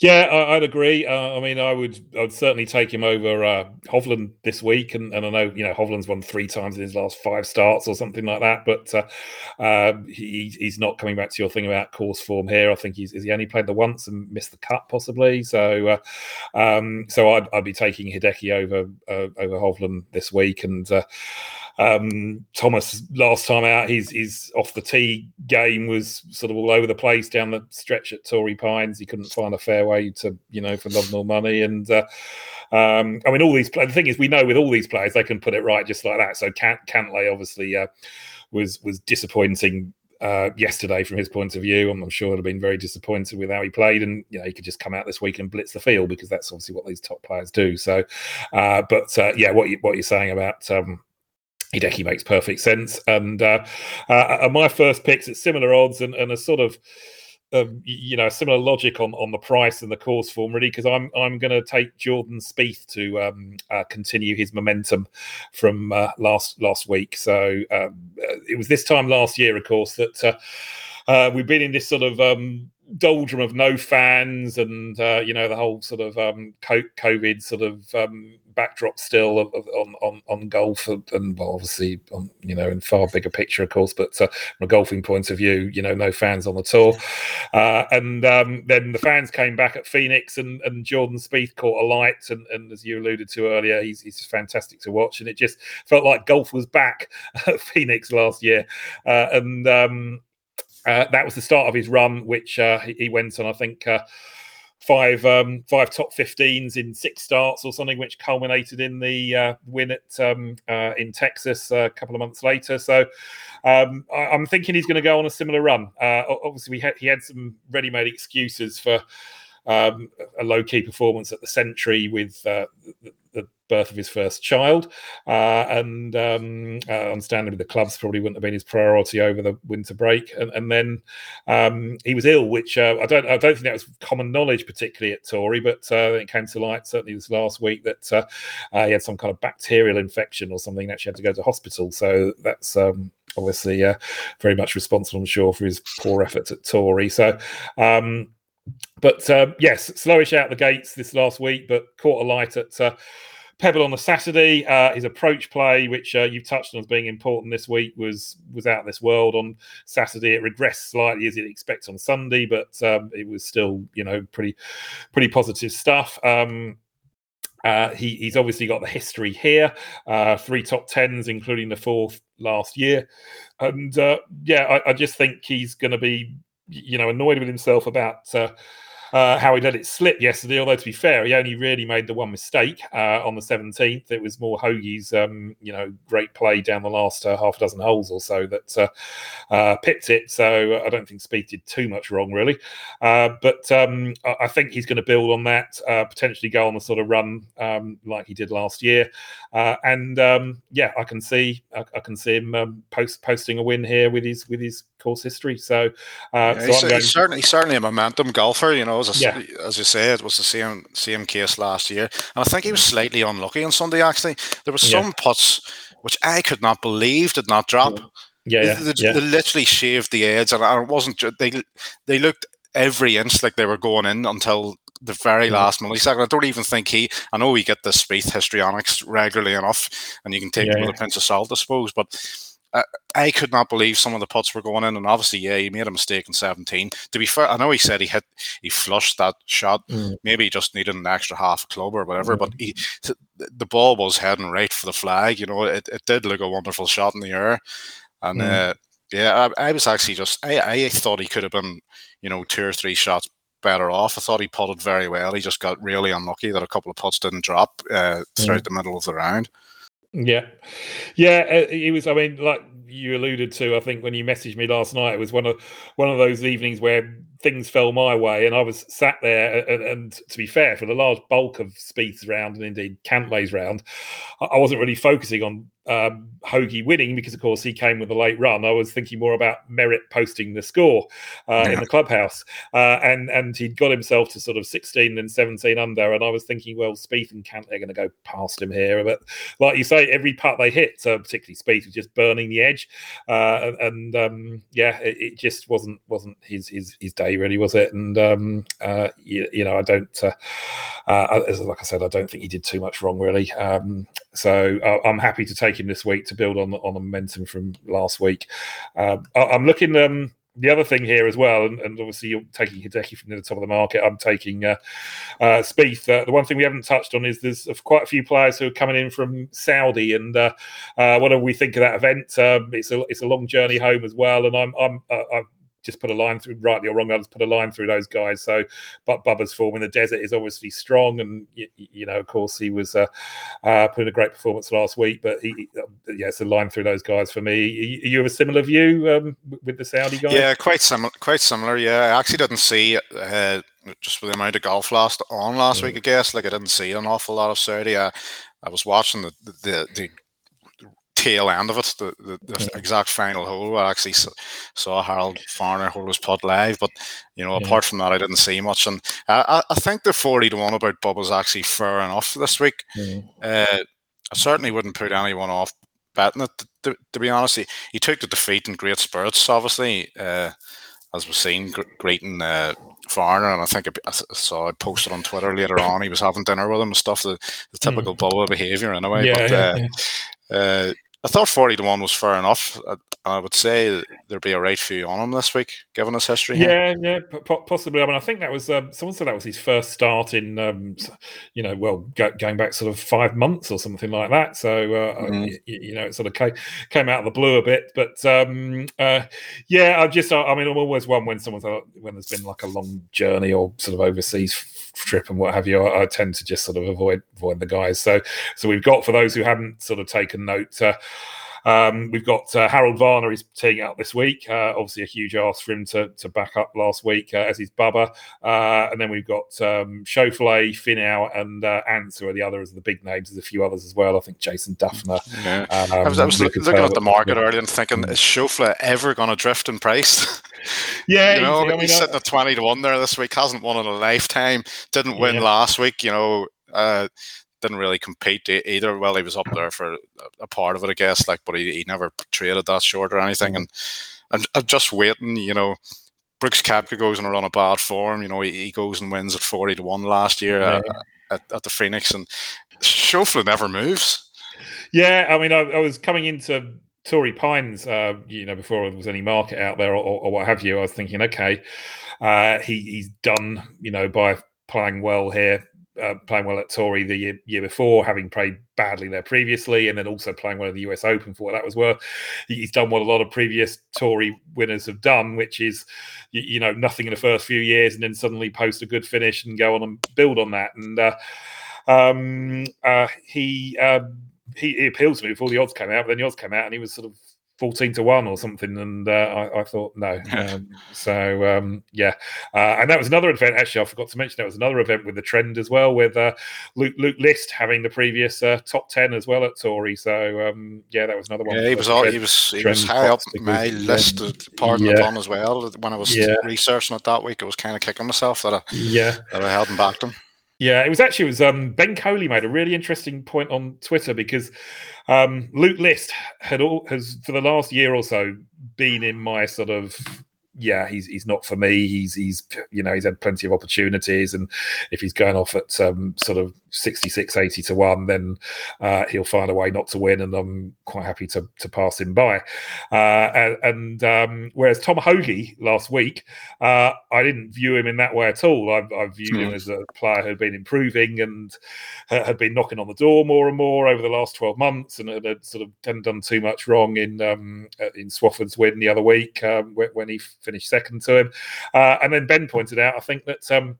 Yeah, I, would agree. Uh, I mean, I would, I'd certainly take him over uh, Hovland this week, and, and I know you know Hovland's won three times in his last five starts or something like that, but uh, uh, he, he's not coming back to your thing about course form here. I think he's he only played the once and missed the cut possibly. So, uh, um, so I'd, I'd be taking Hideki over uh, over Hovland this week, and um, Thomas last time out, his his off the tee game was sort of all over the place down the stretch at Torrey Pines. He couldn't find a fairway to you know for love nor money, and uh, um, I mean all these. The thing is, we know with all these players they can put it right just like that. So Cant- Cantlay obviously uh, was was disappointing uh, yesterday from his point of view. I'm, I'm sure he'd have been very disappointed with how he played, and you know he could just come out this week and blitz the field because that's obviously what these top players do. So, uh, but uh, yeah, what you, what you're saying about um, Hideki makes perfect sense. And uh, uh, my first picks at similar odds and, and a sort of um, you know similar logic on on the price and the course form really because I'm I'm going to take Jordan Spieth to um, uh, continue his momentum from uh, last last week. So um, uh, it was this time last year, of course, that uh, uh, we've been in this sort of um, doldrum of no fans and uh, you know the whole sort of um, COVID sort of um, backdrop still of, of, on, on on golf and, well, obviously on you know in far bigger picture of course but uh, from a golfing point of view you know no fans on the tour. Uh, and um, then the fans came back at Phoenix and, and Jordan Spieth caught a light and, and as you alluded to earlier he's, he's fantastic to watch. And it just felt like golf was back at Phoenix last year. Uh, and um, uh, that was the start of his run, which uh, he went on, I think, uh, five um, five top 15s in six starts or something, which culminated in the uh, win at um, uh, in Texas a couple of months later. So um, I, am thinking he's going to go on a similar run. obviously, had, he had some ready-made excuses for um, a low key performance at the Sentry with uh, birth of his first child, uh, and um, uh, understandably the clubs probably wouldn't have been his priority over the winter break. And, and then um, he was ill, which uh, I don't I don't think that was common knowledge, particularly at Torrey, but uh, it came to light certainly this last week that uh, he had some kind of bacterial infection or something. Actually, had to go to hospital. So that's um, obviously very much responsible, I'm sure, for his poor efforts at Torrey. So. Um, but um, yes, slowish out the gates this last week, but caught a light at uh, Pebble on the Saturday. Uh, his approach play, which uh, you've touched on as being important this week, was was out this world on Saturday. It regressed slightly as you'd expect on Sunday, but um, it was still you know pretty pretty positive stuff. Um, uh, he, he's obviously got the history here, uh, three top tens, including the fourth last year, and uh, yeah, I, I, just think he's going to be you know, annoyed with himself about uh, how he let it slip yesterday. Although to be fair, he only really made the one mistake uh, on the 17th. It was more Hoge's, um, you know, great play down the last uh, half a dozen holes or so that uh, uh, pipped it. So I don't think Spieth did too much wrong really. Uh, but um, I think he's going to build on that, potentially go on the sort of run um, like he did last year. and um, yeah, I can see I, I can see him um, post posting a win here with his with his course history. So,
uh, yeah, so he's, certainly certainly a momentum golfer. You know, as, a, yeah. as you say, it was the same same case last year, and I think he was slightly unlucky on Sunday. Actually, there were some yeah. putts which I could not believe did not drop.
Yeah, yeah,
they,
yeah.
they literally shaved the edge, and it wasn't. They they looked every inch like they were going in until the very last millisecond. I don't even think he. I know we get the Spieth histrionics regularly enough, and you can take yeah, them with a pinch of salt, I suppose. But I could not believe some of the putts were going in, and obviously, yeah, he made a mistake in 17. To be fair, I know he said he hit, he flushed that shot. Mm. Maybe he just needed an extra half club or whatever, mm. but he, the ball was heading right for the flag. You know, it, it did look a wonderful shot in the air, and mm. uh, yeah, I, I, was actually just I, I thought he could have been, you know, two or three shots better off. I thought he putted very well. He just got really unlucky that a couple of putts didn't drop uh, throughout mm. the middle of the round.
Yeah, yeah, uh, it was. I mean, like you alluded to, I think when you messaged me last night, it was one of one of those evenings where things fell my way, and I was sat there. And, and to be fair, for the large bulk of Spieth's round, and indeed Cantlay's round, I wasn't really focusing on um, Hoge winning because, of course, he came with a late run. I was thinking more about Merritt posting the score uh, yeah. in the clubhouse, uh, and and he'd got himself to sort of 16 and 17 under, and I was thinking, well, Spieth and Kant are going to go past him here, but like you say, every putt they hit, so particularly Spieth, was just burning the edge, uh, and um, yeah, it, it, just wasn't wasn't his his his day really, was it? And um, uh, you, you, know, I don't. Uh, uh, like I said, I don't think he did too much wrong, really. Um, so uh, I'm happy to take him this week to build on on the momentum from last week. Um, I, am looking. Um, the other thing here as well, and, and, obviously you're taking Hideki from the top of the market. I'm taking uh, uh, Spieth. Uh, the one thing we haven't touched on is there's quite a few players who are coming in from Saudi, and uh, uh, what do we think of that event? Um, it's a it's a long journey home as well, and I'm I'm uh, I've just put a line through, rightly or wrongly, I'll just put a line through those guys. So, but Bubba's form in the desert is obviously strong, and you, you know, of course, he was uh, uh, putting a great performance last week. But he, uh, yeah, it's a line through those guys for me. Are you have a similar view um, with the Saudi guys?
Yeah, quite similar. Quite similar. Yeah, I actually didn't see. Uh, just with the amount of golf last on last mm. week, I guess. Like I didn't see an awful lot of Saudi. I, I was watching the, the the tail end of it, the, the, the yeah. exact final hole. I actually saw Harold Varner hold his putt live, but you know, yeah. apart from that, I didn't see much. And I, I think the forty to one about Bubba's actually fair enough this week. Yeah. Uh, I certainly wouldn't put anyone off betting it. To, to, to, be honest, he, he took the defeat in great spirits. Obviously, uh, as we've seen, greeting uh, Varner, and I think I saw I posted on Twitter later on he was having dinner with him and stuff. The, the hmm. typical mm. Bubba behaviour, anyway. Yeah, but, uh, yeah. Uh, I thought 40 to 1 was fair enough. I, I, would say there'd be a right few on him this week, given his history.
Yeah, yeah, possibly. I mean, I think that was, um, someone said that was his first start in, um, you know, well, go, going back sort of five months or something like that. So, uh, mm-hmm. you, you, know, it sort of came, came out of the blue a bit. But um, uh, yeah, I just, I mean, I'm always one when someone's, uh, when there's been like a long journey or sort of overseas trip and what have you, I, I, tend to just sort of avoid avoid the guys. So so we've got for those who haven't sort of taken note. Uh, um, we've got uh, Harold Varner is teeing out this week. Uh, obviously, a huge ask for him to, to back up last week, uh, as is Bubba. Uh, and then we've got um, Schauffele, Finau, and uh, Ancer, who are the others, the big names. There's a few others as well. I think Jason Dufner.
Yeah. Um, I was, I was looking, looking at the market earlier and thinking, is Schauffele ever going to drift in price?
yeah,
you know, I mean, he's sitting at 20 to 1 there this week, hasn't won in a lifetime, didn't win yeah. last week, you know. Uh, didn't really compete either. Well, he was up there for a part of it, I guess. Like, but he, he never traded that short or anything. And and I'm just waiting. You know, Brooks Koepka goes and on a bad form. You know, he, he goes and wins at forty to one last year yeah. at, at, the Phoenix, and Schauffele never moves.
Yeah, I mean, I, I was coming into Torrey Pines, uh, you know, before there was any market out there or, or what have you. I was thinking, okay, uh, he, he's done, you know, by playing well here uh, playing well at Torrey the year, year, before, having played badly there previously, and then also playing well in the US Open for what that was worth. He's done what a lot of previous Torrey winners have done, which is, you, you, know, nothing in the first few years and then suddenly post a good finish and go on and build on that. And uh, um, uh, he, um, he, he appealed to me before the odds came out, but then the odds came out and he was sort of 14 to 1 or something and uh, I, I, thought no. Um, so um, yeah. Uh, and that was another event actually i forgot to mention that was another event with the trend as well with uh, luke, luke list having the previous uh, top 10 as well at Torrey so um, yeah that was another one
yeah he was all, he was he was high up my list pardon yeah. on as well. When i was yeah. researching it that week it was kind of kicking myself that i yeah. that i hadn't backed him
yeah, it was actually it was um, Ben Coley made a really interesting point on Twitter because um, Luke List had all has for the last year or so been in my sort of yeah, he's he's not for me. He's he's you know he's had plenty of opportunities, and if he's going off at um, sort of 66, 80 to one, then uh, he'll find a way not to win, and I'm quite happy to to pass him by. Uh, and um, whereas Tom Hoge last week, uh, I didn't view him in that way at all. I, I viewed mm. him hmm. as a player who had been improving and had been knocking on the door more and more over the last twelve months, and had, had sort of hadn't done too much wrong in um, in Swafford's win the other week um, when he finished second to him. Uh, and then Ben pointed out, I think that um,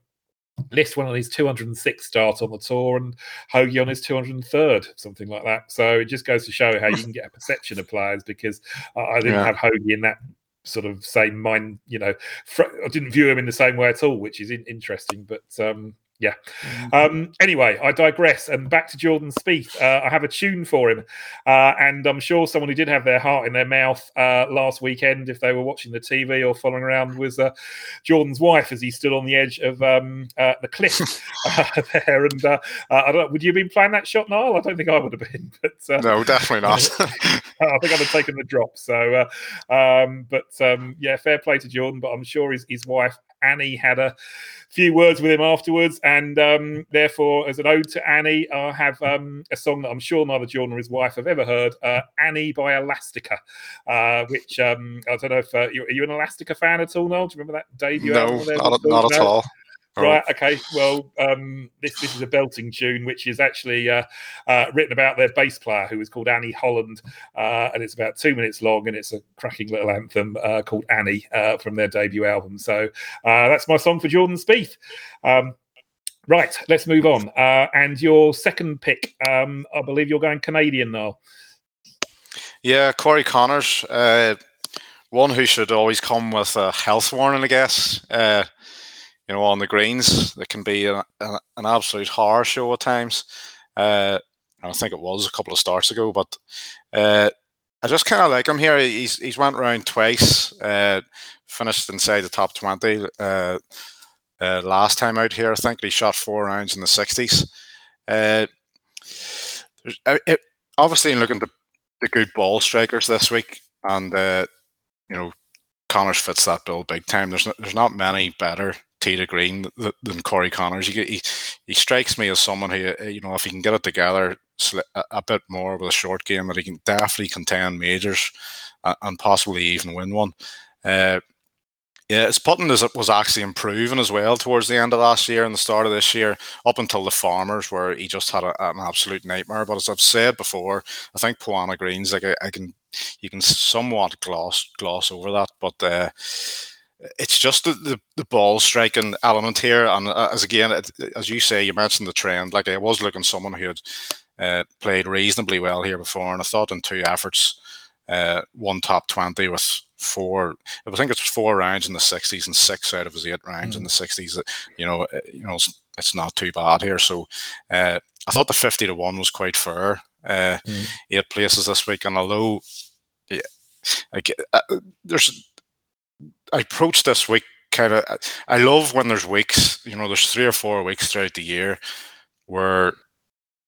List went on his 206th start on the tour and Hoge on his 203rd, something like that. So it just goes to show how you can get a perception of players because I didn't yeah. have Hoge in that sort of same mind, you know, I didn't view him in the same way at all, which is interesting. But um, yeah. Mm-hmm. Um, anyway, I digress. And back to Jordan Spieth. Uh, I have a tune for him, uh, and I'm sure someone who did have their heart in their mouth uh, last weekend, if they were watching the TV or following around, was uh, Jordan's wife as he stood on the edge of um, uh, the cliff uh, there. And I don't. Would you have been playing that shot, Niall? I don't think I would have been. But
no, definitely not.
I think I'd have taken the drop. So, um, but um, yeah, fair play to Jordan. But I'm sure his his wife Annie had a few words with him afterwards, and um, therefore, as an ode to Annie, I have um, a song that I'm sure neither Jordan nor his wife have ever heard, uh, "Annie" by Elastica, uh, which um, I don't know if uh, you, are you an Elastica fan at all, Noel? Do you remember that debut
no? Not, not at all.
Right. Okay. Well, um, this this is a belting tune, which is actually uh, uh, written about their bass player, who is called Annie Holland, uh, and it's about two minutes long, and it's a cracking little anthem uh, called Annie uh, from their debut album. So uh, that's my song for Jordan Spieth. Um, right. Let's move on. and your second pick, um, I believe you're going Canadian now.
Yeah, Corey Conners, one who should always come with a health warning, I guess you know, on the greens. It can be a, a, an absolute horror show at times. Uh, I think it was a couple of starts ago, but uh, I just kind of like him here. He's he's went around twice, uh, finished inside the top twenty uh, uh, last time out here. I think he shot four rounds in the sixties. Uh, obviously, in looking at the, good ball strikers this week, and you know, Conners fits that bill big time. There's not, there's not many better to green than Corey Conners. He, he, he strikes me as someone who, uh, you know, if he can get it together a, a bit more with a short game, that he can definitely contend majors and possibly even win one. Uh, yeah, his putting is, was actually improving as well towards the end of last year and the start of this year, up until the Farmers, where he just had a, an absolute nightmare. But as I've said before, I think Poa annua Greens, like I, I can, you can somewhat gloss gloss over that, but uh, it's just the, the, the, ball striking element here. And uh, as again, as you say, you mentioned the trend. Like I was looking someone who had uh, played reasonably well here before, and I thought in two efforts, uh, one top twenty with four. I think it's four rounds in the sixties and six out of his eight rounds mm. in the sixties. You know, uh, you know, it's, it's, not too bad here. So uh, I thought the fifty to one was quite fair. Uh, mm. Eight places this week, and although yeah, there's I approach this week kind of. I love when there's weeks. You know, there's three or four weeks throughout the year where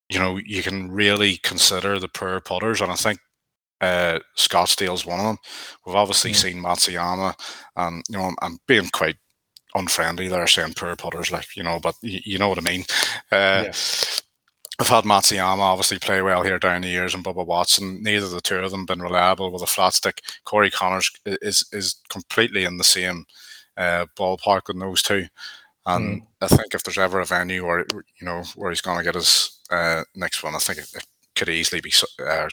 you know you can really consider the poor putters, and I think uh, Scottsdale's one of them. We've obviously mm. seen Matsuyama, and you know, I'm, I'm, being quite unfriendly there, saying poor putters, like you know, but you, you know what I mean. Uh, yeah. I've had Matsuyama obviously play well here down the years and Bubba Watson. Neither of the two of them been reliable with a flat stick. Corey Conners is is completely in the same uh, ballpark with those two. And mm. I think if there's ever a venue where you know where he's going to get his uh, next one, I think it, it could easily be, uh,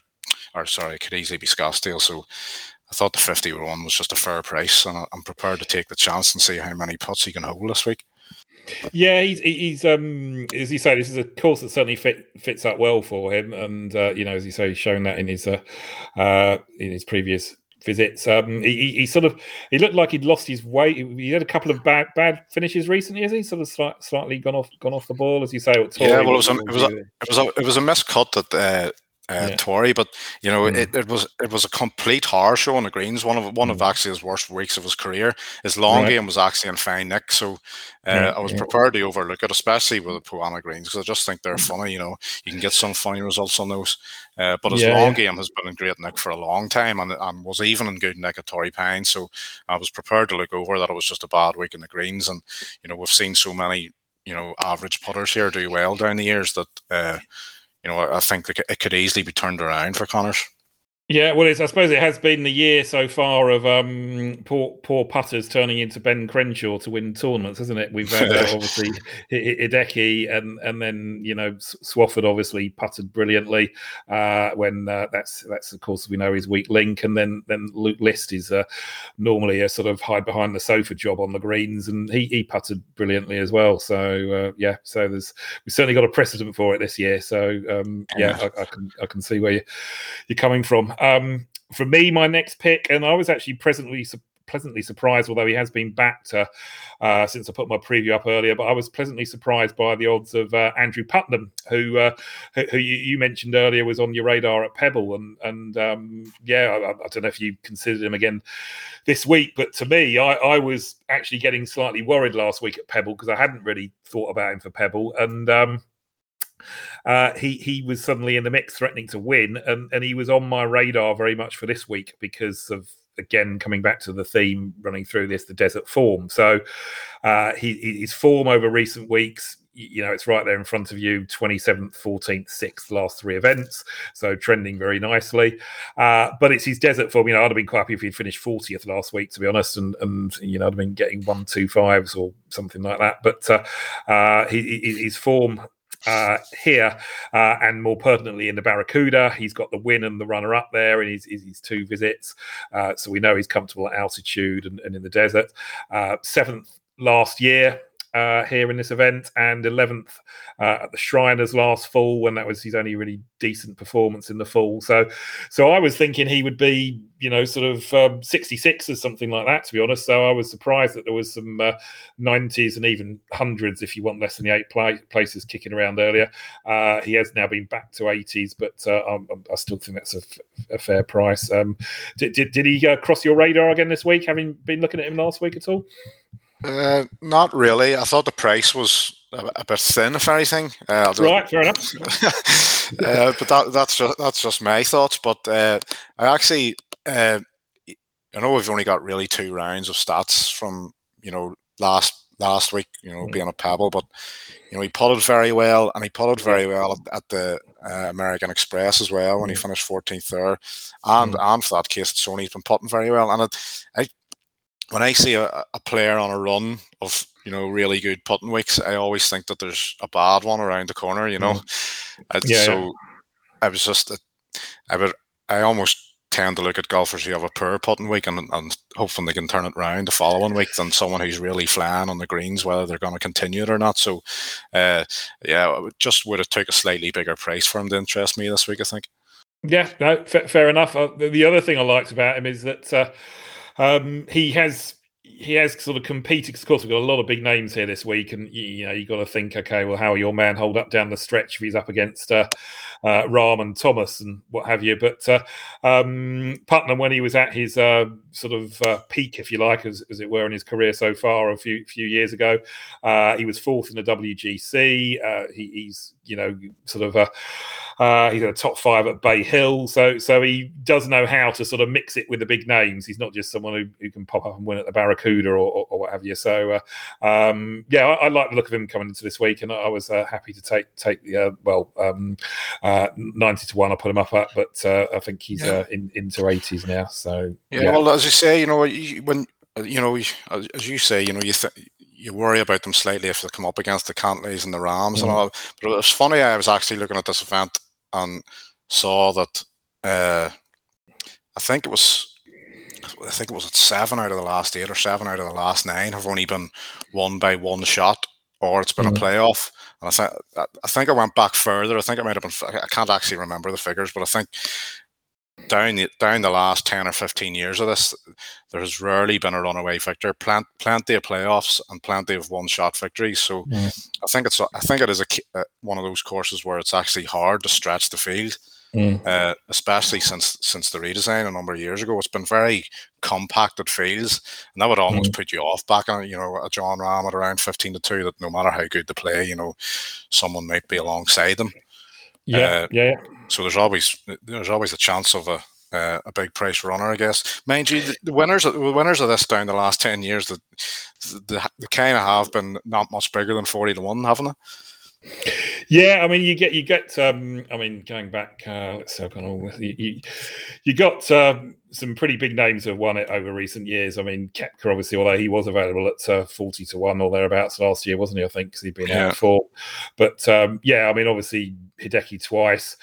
or sorry, it could easily be Scottsdale. So I thought the 51 was just a fair price, and I'm prepared to take the chance and see how many putts he can hold this week.
Yeah, he's he's um as you say, this is a course that certainly fit, fits up well for him, and uh, you know, as you say, he's shown that in his uh, uh in his previous visits. Um, he, he, sort of he looked like he'd lost his weight. He had a couple of bad bad finishes recently. Has he sort of slight, slightly gone off gone off the ball, as you say?
Yeah, well, it was a, it was a, it was a, it was a miscut that uh, uh, yeah. Torrey, but you know mm. it, it was it was a complete horror show on the greens. One of one mm. of actually his worst weeks of his career. His long right. game was actually in fine nick, so uh, I was yeah. prepared to overlook it, especially with the Poa annua greens, because I just think they're mm. funny. You know, you can get some funny results on those. Uh, but his yeah, long game has been in great nick for a long time, and, and was even in good nick at Torrey Pine. So I was prepared to look over that it was just a bad week in the greens, and you know we've seen so many you know average putters here do well down the years that uh, you know, I think it could easily be turned around for Conners.
Yeah, well, I suppose it has been the year so far of um, poor poor putters turning into Ben Crenshaw to win tournaments, isn't it? We've had uh, obviously Hideki and and then you know Swafford obviously putted brilliantly uh, when uh, that's that's of course we know his weak link, and then then Luke List is uh, normally a sort of hide behind the sofa job on the greens, and he he putted brilliantly as well. So uh, yeah, so there's we've certainly got a precedent for it this year. So um, yeah, I, I, can I can see where you, you're coming from. Um, for me, my next pick, and I was actually presently su- pleasantly surprised, although he has been backed uh, uh, since I put my preview up earlier. But I was pleasantly surprised by the odds of uh, Andrew Putnam, who uh, who, you, you, mentioned earlier was on your radar at Pebble, and and um, yeah, I, I, don't know if you considered him again this week, but to me, I, I was actually getting slightly worried last week at Pebble because I hadn't really thought about him for Pebble, and um, uh, he he was suddenly in the mix, threatening to win, and and he was on my radar very much for this week because of again coming back to the theme running through this, the desert form. So uh, he, his form over recent weeks you know, it's right there in front of you 27th, 14th, 6th, last three events. So trending very nicely. Uh, but it's his desert form. You know, I'd have been quite happy if he'd finished 40th last week, to be honest. And, and you know, I'd have been getting one, two, fives or something like that. But uh, uh, his form uh, here, uh, and more pertinently in the Barracuda. He's got the win and the runner up there in his, his, two visits. Uh, so we know he's comfortable at altitude and, and in the desert. Uh, seventh last year uh, here in this event, and 11th uh, at the Shriners last fall when that was his only really decent performance in the fall. So, so I was thinking he would be, you know, sort of um, 66 or something like that, to be honest. So I was surprised that there was some uh, 90s and even hundreds, if you want less than the eight places kicking around earlier. Uh, he has now been back to 80s, but uh, I still think that's a, f- a fair price. Um, did, did, did he uh, cross your radar again this week, having been looking at him last week at all?
Uh, not really. I thought the price was a, a bit thin, if anything.
Uh, right, fair enough.
uh, but that, that's just that's just my thoughts. But uh, I actually, uh, I know we've only got really two rounds of stats from you know last last week. You know, mm. being a pebble, but you know he putted very well, and he putted very well at, at the uh, American Express as well when he mm. finished 14th there, and mm. and for that case, Sony's been putting very well, and it, I when I see a, a, player on a run of you know really good putting weeks, I always think that there's a bad one around the corner. You know, mm. yeah, so yeah. I was just I would I almost tend to look at golfers who have a poor putting week and, and hoping they can turn it around the following week than someone who's really flying on the greens, whether they're going to continue it or not. So, uh, yeah, just would have took a slightly bigger price for him to interest me this week. I think.
Yeah, no, f- fair enough. Uh, the, the, other thing I liked about him is that. Uh, um, he has he has sort of competed. Of course, we've got a lot of big names here this week, and you, know you got to think, okay, well, how your man hold up down the stretch if he's up against uh, uh, Rahm and Thomas and what have you? But uh, um, Putnam, when he was at his uh, sort of uh, peak, if you like, as, as, it were, in his career so far, a few few years ago, uh, he was fourth in the WGC. He, he's you know sort of uh, he's in a top five at Bay Hill, so so he does know how to sort of mix it with the big names. He's not just someone who, who can pop up and win at the Barracuda or, or, or what have you. So uh, um, yeah, I, I, like the look of him coming into this week, and I, I was uh, happy to take take the uh, well um, uh, ninety to one. I put him up at, but uh, I think he's in, into eighties now. So
yeah, yeah, well, as you say, you know, when you know, as you say, you know, you th- you worry about them slightly if they come up against the Cantlays and the Rahms mm. and all. But it was funny. I was actually looking at this event and saw that uh, I think it was I think it was seven out of the last eight or seven out of the last nine have only been won by one shot or it's been mm. a playoff. And I think I think I went back further. I think it might have been. I can't actually remember the figures, but I think down the down the last ten or fifteen years of this, there has rarely been a runaway victor. Plant, plenty of playoffs and plenty of one shot victories. So mm. I think it's I think it is a, uh, one of those courses where it's actually hard to stretch the field. Mm. Uh, especially since since the redesign a number of years ago, it's been very compacted fields, and that would almost mm. put you off back on you know a Jon Rahm at around fifteen to two. That no matter how good they play, you know, someone might be alongside them.
Yeah, uh, yeah.
So there's always there's always a chance of a uh, a big price runner, I guess. Mind you, the, the winners the winners of this down the last ten years, the the, the kind of have been not much bigger than forty to one, haven't they?
Yeah, I mean, you get you get. Um, I mean, going back, uh, let's see, on you, you, you got um, some pretty big names have won it over recent years. I mean, Koepka, obviously, although he was available at uh, forty to one or thereabouts last year, wasn't he? I think because he'd been yeah. out for. But um, yeah, I mean, obviously Hideki twice.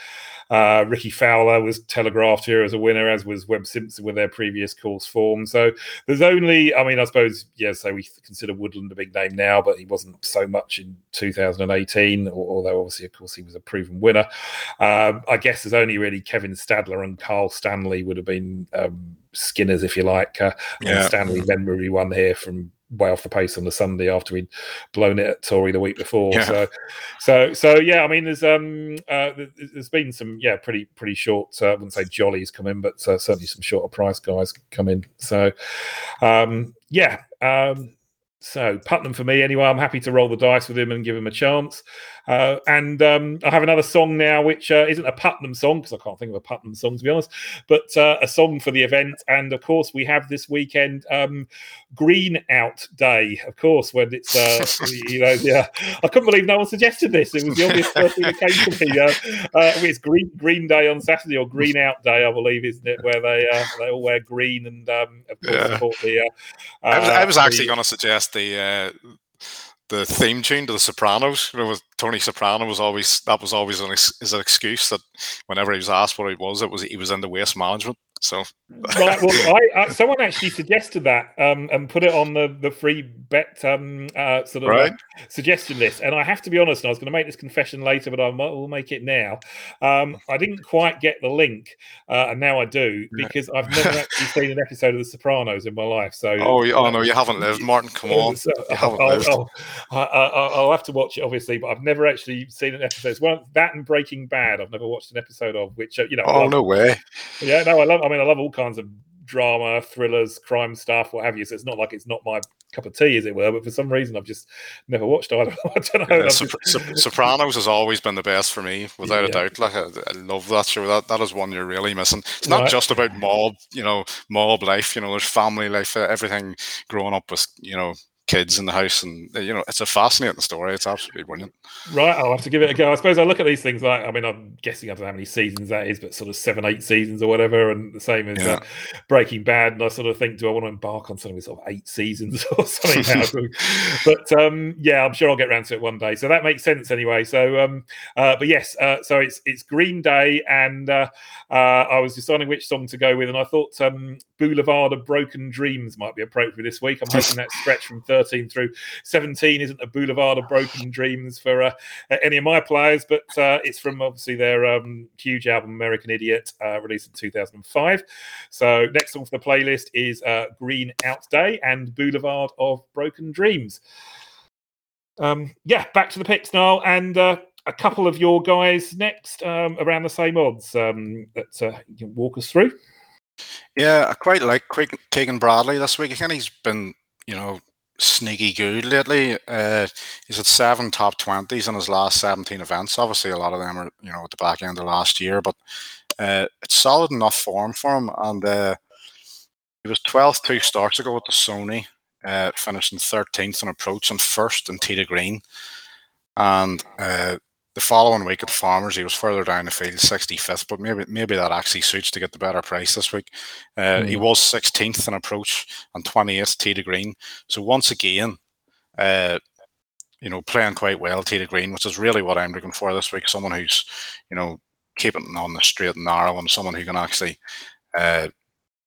Uh, Rickie Fowler was telegraphed here as a winner, as was Webb Simpson with their previous course form. So there's only, I mean, I suppose, yeah, so we consider Woodland a big name now, but he wasn't so much in 2018, although obviously, of course, he was a proven winner. Um, I guess there's only really Kevin Stadler and Kyle Stanley would have been um, skinners, if you like. Uh, yeah. Stanley then really won here from way off the pace on the Sunday after we'd blown it at Torrey the week before. Yeah. So, so, so yeah. I mean, there's um, uh, there's been some yeah, pretty pretty short. Uh, I wouldn't say jollies come in, but uh, certainly some shorter price guys come in. So, um, yeah. Um, So Putnam for me anyway. I'm happy to roll the dice with him and give him a chance. Uh, and um, I have another song now, which uh, isn't a Putnam song because I can't think of a Putnam song to be honest, but uh, a song for the event. And of course, we have this weekend um, Green Out Day. Of course, when it's uh, you know, yeah, I couldn't believe no one suggested this. It was the obvious first thing that came to me. Uh, uh, it's Green Green Day on Saturday or Green Out Day, I believe, isn't it? Where they they all wear green and um, of course yeah. support the.
I was, I was actually going to suggest the the theme tune to The Sopranos. You know, Tony Soprano was always that was always an, is an excuse that whenever he was asked what it was, it was he was in the waste management. So,
right, well, I, I, someone actually suggested that um, and put it on the the free bet um, uh, sort of right. uh, suggestion list. And I have to be honest, I was going to make this confession later, but I will make it now. Um, I didn't quite get the link, uh, and now I do because I've never actually seen an episode of The Sopranos in my life. So,
oh, oh no, you haven't lived, Martin. Come on, so, you haven't I'll, lived.
I'll, I'll, I'll, have to watch it, obviously, but I've never actually seen an episode. Well, that and Breaking Bad, I've never watched an episode of. Which uh, you know,
oh no way.
Yeah, no, I love. I mean, I love all kinds of drama, thrillers, crime stuff, what have you. So it's not like it's not my cup of tea, as it were. But for some reason, I've just never watched either. I don't know.
Yeah, just... Sopranos has always been the best for me, without yeah. a doubt. Like I, I, love that show. That that is one you're really missing. It's not right. just about mob, you know, mob life. You know, there's family life, everything growing up with, you know, kids in the house, and uh, you know, it's a fascinating story. It's absolutely brilliant.
Right, I'll have to give it a go. I suppose I look at these things like, I mean, I'm guessing I don't know how many seasons that is, but sort of seven, eight seasons or whatever, and the same as yeah. uh, Breaking Bad. And I sort of think, do I want to embark on something with sort of eight seasons or something? but um, yeah, I'm sure I'll get around to it one day. So that makes sense anyway. So, um, uh, but yes, uh, so it's it's Green Day, and uh, uh, I was deciding which song to go with, and I thought um, Boulevard of Broken Dreams might be appropriate this week. I'm hoping that stretch from 13 through 17 isn't a boulevard of broken dreams for uh, any of my players, but uh, it's from obviously their um, huge album American Idiot, uh, released in 2005. So next one for the playlist is uh, Green Out Day and Boulevard of Broken Dreams. Um, yeah, back to the picks now, and uh, a couple of your guys next um, around the same odds um, that uh, you can walk us through.
Yeah, I quite like Keegan Bradley this week. I think he's been, you know, sneaky good lately. Uh, he's at seven top twenties in his last seventeen events. Obviously, a lot of them are you know at the back end of last year, but uh, it's solid enough form for him. And uh, he was twelfth two starts ago at the Sony, uh, finishing thirteenth in approach and first in to green. And uh, the following week at Farmers, he was further down the field, 65th, but maybe maybe that actually suits to get the better price this week. Uh, mm. He was 16th in approach and 20th tee to green. So once again, uh, you know, playing quite well tee to green, which is really what I'm looking for this week. Someone who's, you know, keeping on the straight and narrow, and someone who can actually uh,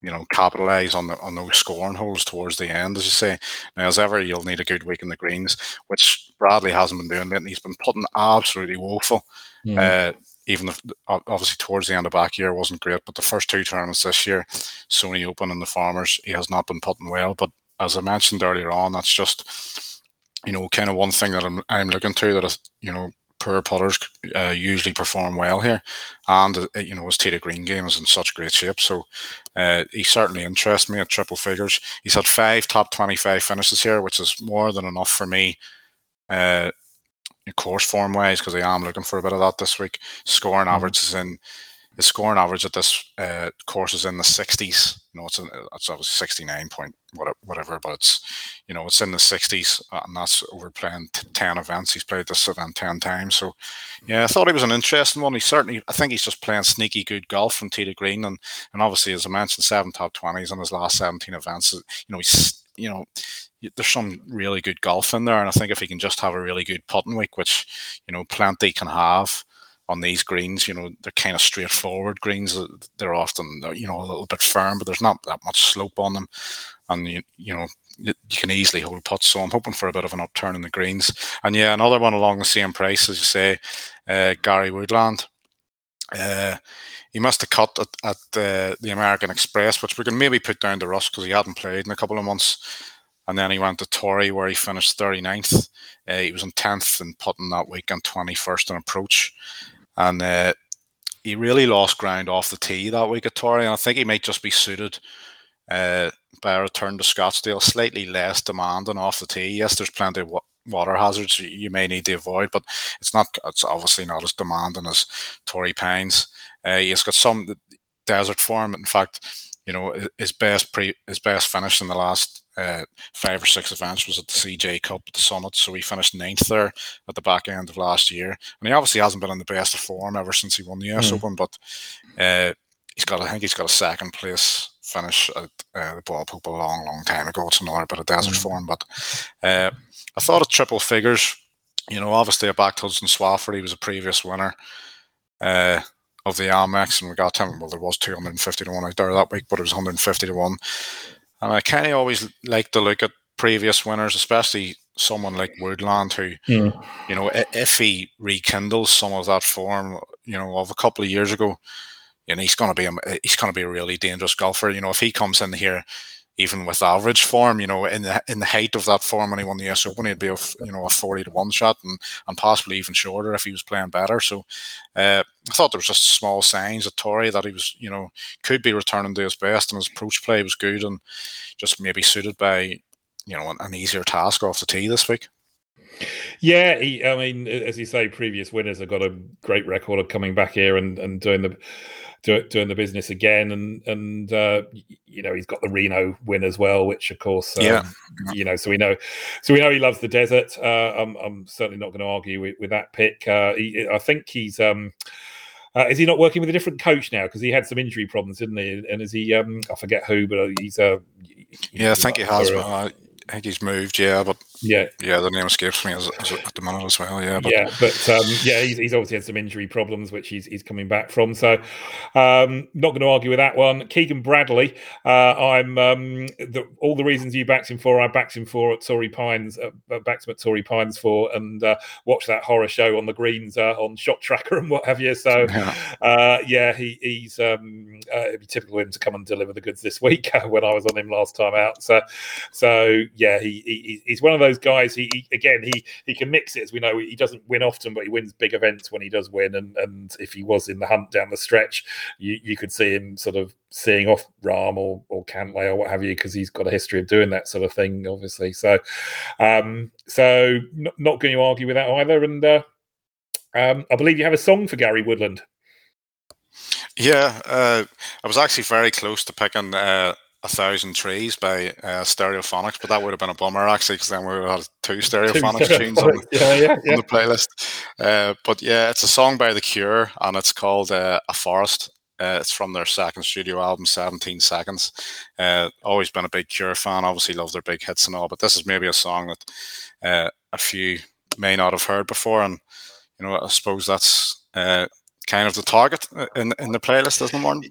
you know, capitalize on the on those scoring holes towards the end, as you say. Now, as ever, you'll need a good week in the greens, which Bradley hasn't been doing. And he's been putting absolutely woeful. Mm. Uh, even if obviously towards the end of back year wasn't great, but the first two tournaments this year, Sony Open and the Farmers, he has not been putting well. But as I mentioned earlier on, that's just you know kind of one thing that I'm I'm looking to that is you know poor putters uh, usually perform well here, and uh, you know his tee to green game is in such great shape. So uh, he certainly interests me at triple figures. He's had five top twenty-five finishes here, which is more than enough for me. Uh, course form wise, because I am looking for a bit of that this week. Scoring mm-hmm. average is in his scoring average at this uh, course is in the 60s. You know, it's, in, it's obviously 69 point whatever, but it's you know it's in the 60s, uh, and that's over playing 10 events. He's played this event 10 times, so yeah, I thought he was an interesting one. He certainly, I think he's just playing sneaky good golf from tee to green, and and obviously as I mentioned, seven top 20s in his last 17 events. You know, he's you know there's some really good golf in there, and I think if he can just have a really good putting week, which you know plenty can have on these greens. You know, they're kind of straightforward greens. They're often, you know, a little bit firm, but there's not that much slope on them. And, you, you know, you can easily hold putts. So I'm hoping for a bit of an upturn in the greens. And yeah, another one along the same price, as you say, uh, Gary Woodland. Uh, he must have cut at, at uh, the American Express, which we can maybe put down to Russ because he hadn't played in a couple of months. And then he went to Torrey where he finished 39th. Uh, he was in 10th in putting that week and 21st in approach and uh, he really lost ground off the tee that week at Torrey. And I think he might just be suited uh, by a return to Scottsdale, slightly less demanding off the tee. Yes, there's plenty of water hazards you may need to avoid, but it's not. It's obviously not as demanding as Torrey Pines. Uh, he's got some desert form. In fact, you know his best pre his best finish in the last uh, five or six events was at the CJ Cup at the Summit. So he finished ninth there at the back end of last year, and he obviously hasn't been in the best of form ever since he won the US mm. Open. But uh, he's got I think he's got a second place finish at uh, the Bob Hope a long, long time ago. It's another bit of desert mm. form, but uh, I thought of triple figures. You know, obviously I backed Hudson Swafford. He was a previous winner uh, of the Amex, and we got him. Well, there was 250 to one out there that week, but it was 150 to one. And I kind of always like to look at previous winners, especially someone like Woodland, who, mm. you know, if he rekindles some of that form, you know, of a couple of years ago, you know, he's going to be a, he's going to be a really dangerous golfer. You know, if he comes in here even with average form, you know, in the in the height of that form when he won the US Open, he'd be a you know a forty to one shot and and possibly even shorter if he was playing better. So uh, I thought there was just small signs at Torrey that he was you know could be returning to his best and his approach play was good and just maybe suited by you know an, an easier task off the tee this week.
Yeah, he, I mean, as you say, previous winners have got a great record of coming back here and, and doing the do, doing the business again, and and uh, you know he's got the Reno win as well, which of course, um, yeah, you know, so we know, so we know he loves the desert. Uh, I'm I'm certainly not going to argue with, with that pick. Uh, he, I think he's. Um, uh, is he not working with a different coach now? Because he had some injury problems, didn't he? And is he? Um, I forget who, but he's. Uh,
yeah, I think he has. I think he's moved, yeah, but yeah, yeah, the name escapes me as, as at the minute as well, yeah.
But. Yeah, but um, yeah, he's, he's, obviously had some injury problems, which he's, he's coming back from. So, um, not going to argue with that one. Keegan Bradley, uh, I'm um, the, all the reasons you backed him for, I backed him for at Torrey Pines, uh, backed him at Torrey Pines for, and uh, watched that horror show on the greens uh, on Shot Tracker and what have you. So, yeah, uh, yeah he, he's um, uh, it'd be typical of him to come and deliver the goods this week when I was on him last time out. So, so yeah, he, he he's one of those guys. He, he, again he he can mix it as we know. He doesn't win often, but he wins big events when he does win. And and if he was in the hunt down the stretch, you you could see him sort of seeing off Rahm or or Cantlay or what have you because he's got a history of doing that sort of thing, obviously. So um so not, not going to argue with that either. And uh, um, I believe you have a song for Gary Woodland.
Yeah, uh, I was actually very close to picking uh, a thousand trees by uh, Stereophonics, but that would have been a bummer actually, because then we would have had two Stereophonics two tunes on, yeah, yeah, yeah. on, the playlist. Uh, but yeah, it's a song by The Cure, and it's called uh, "A Forest." Uh, it's from their second studio album, 17 Seconds. Uh, always been a big Cure fan. Obviously, love their big hits and all, but this is maybe a song that uh, a few may not have heard before, and you know, I suppose that's kind of the target in in the playlist, isn't it, Martin?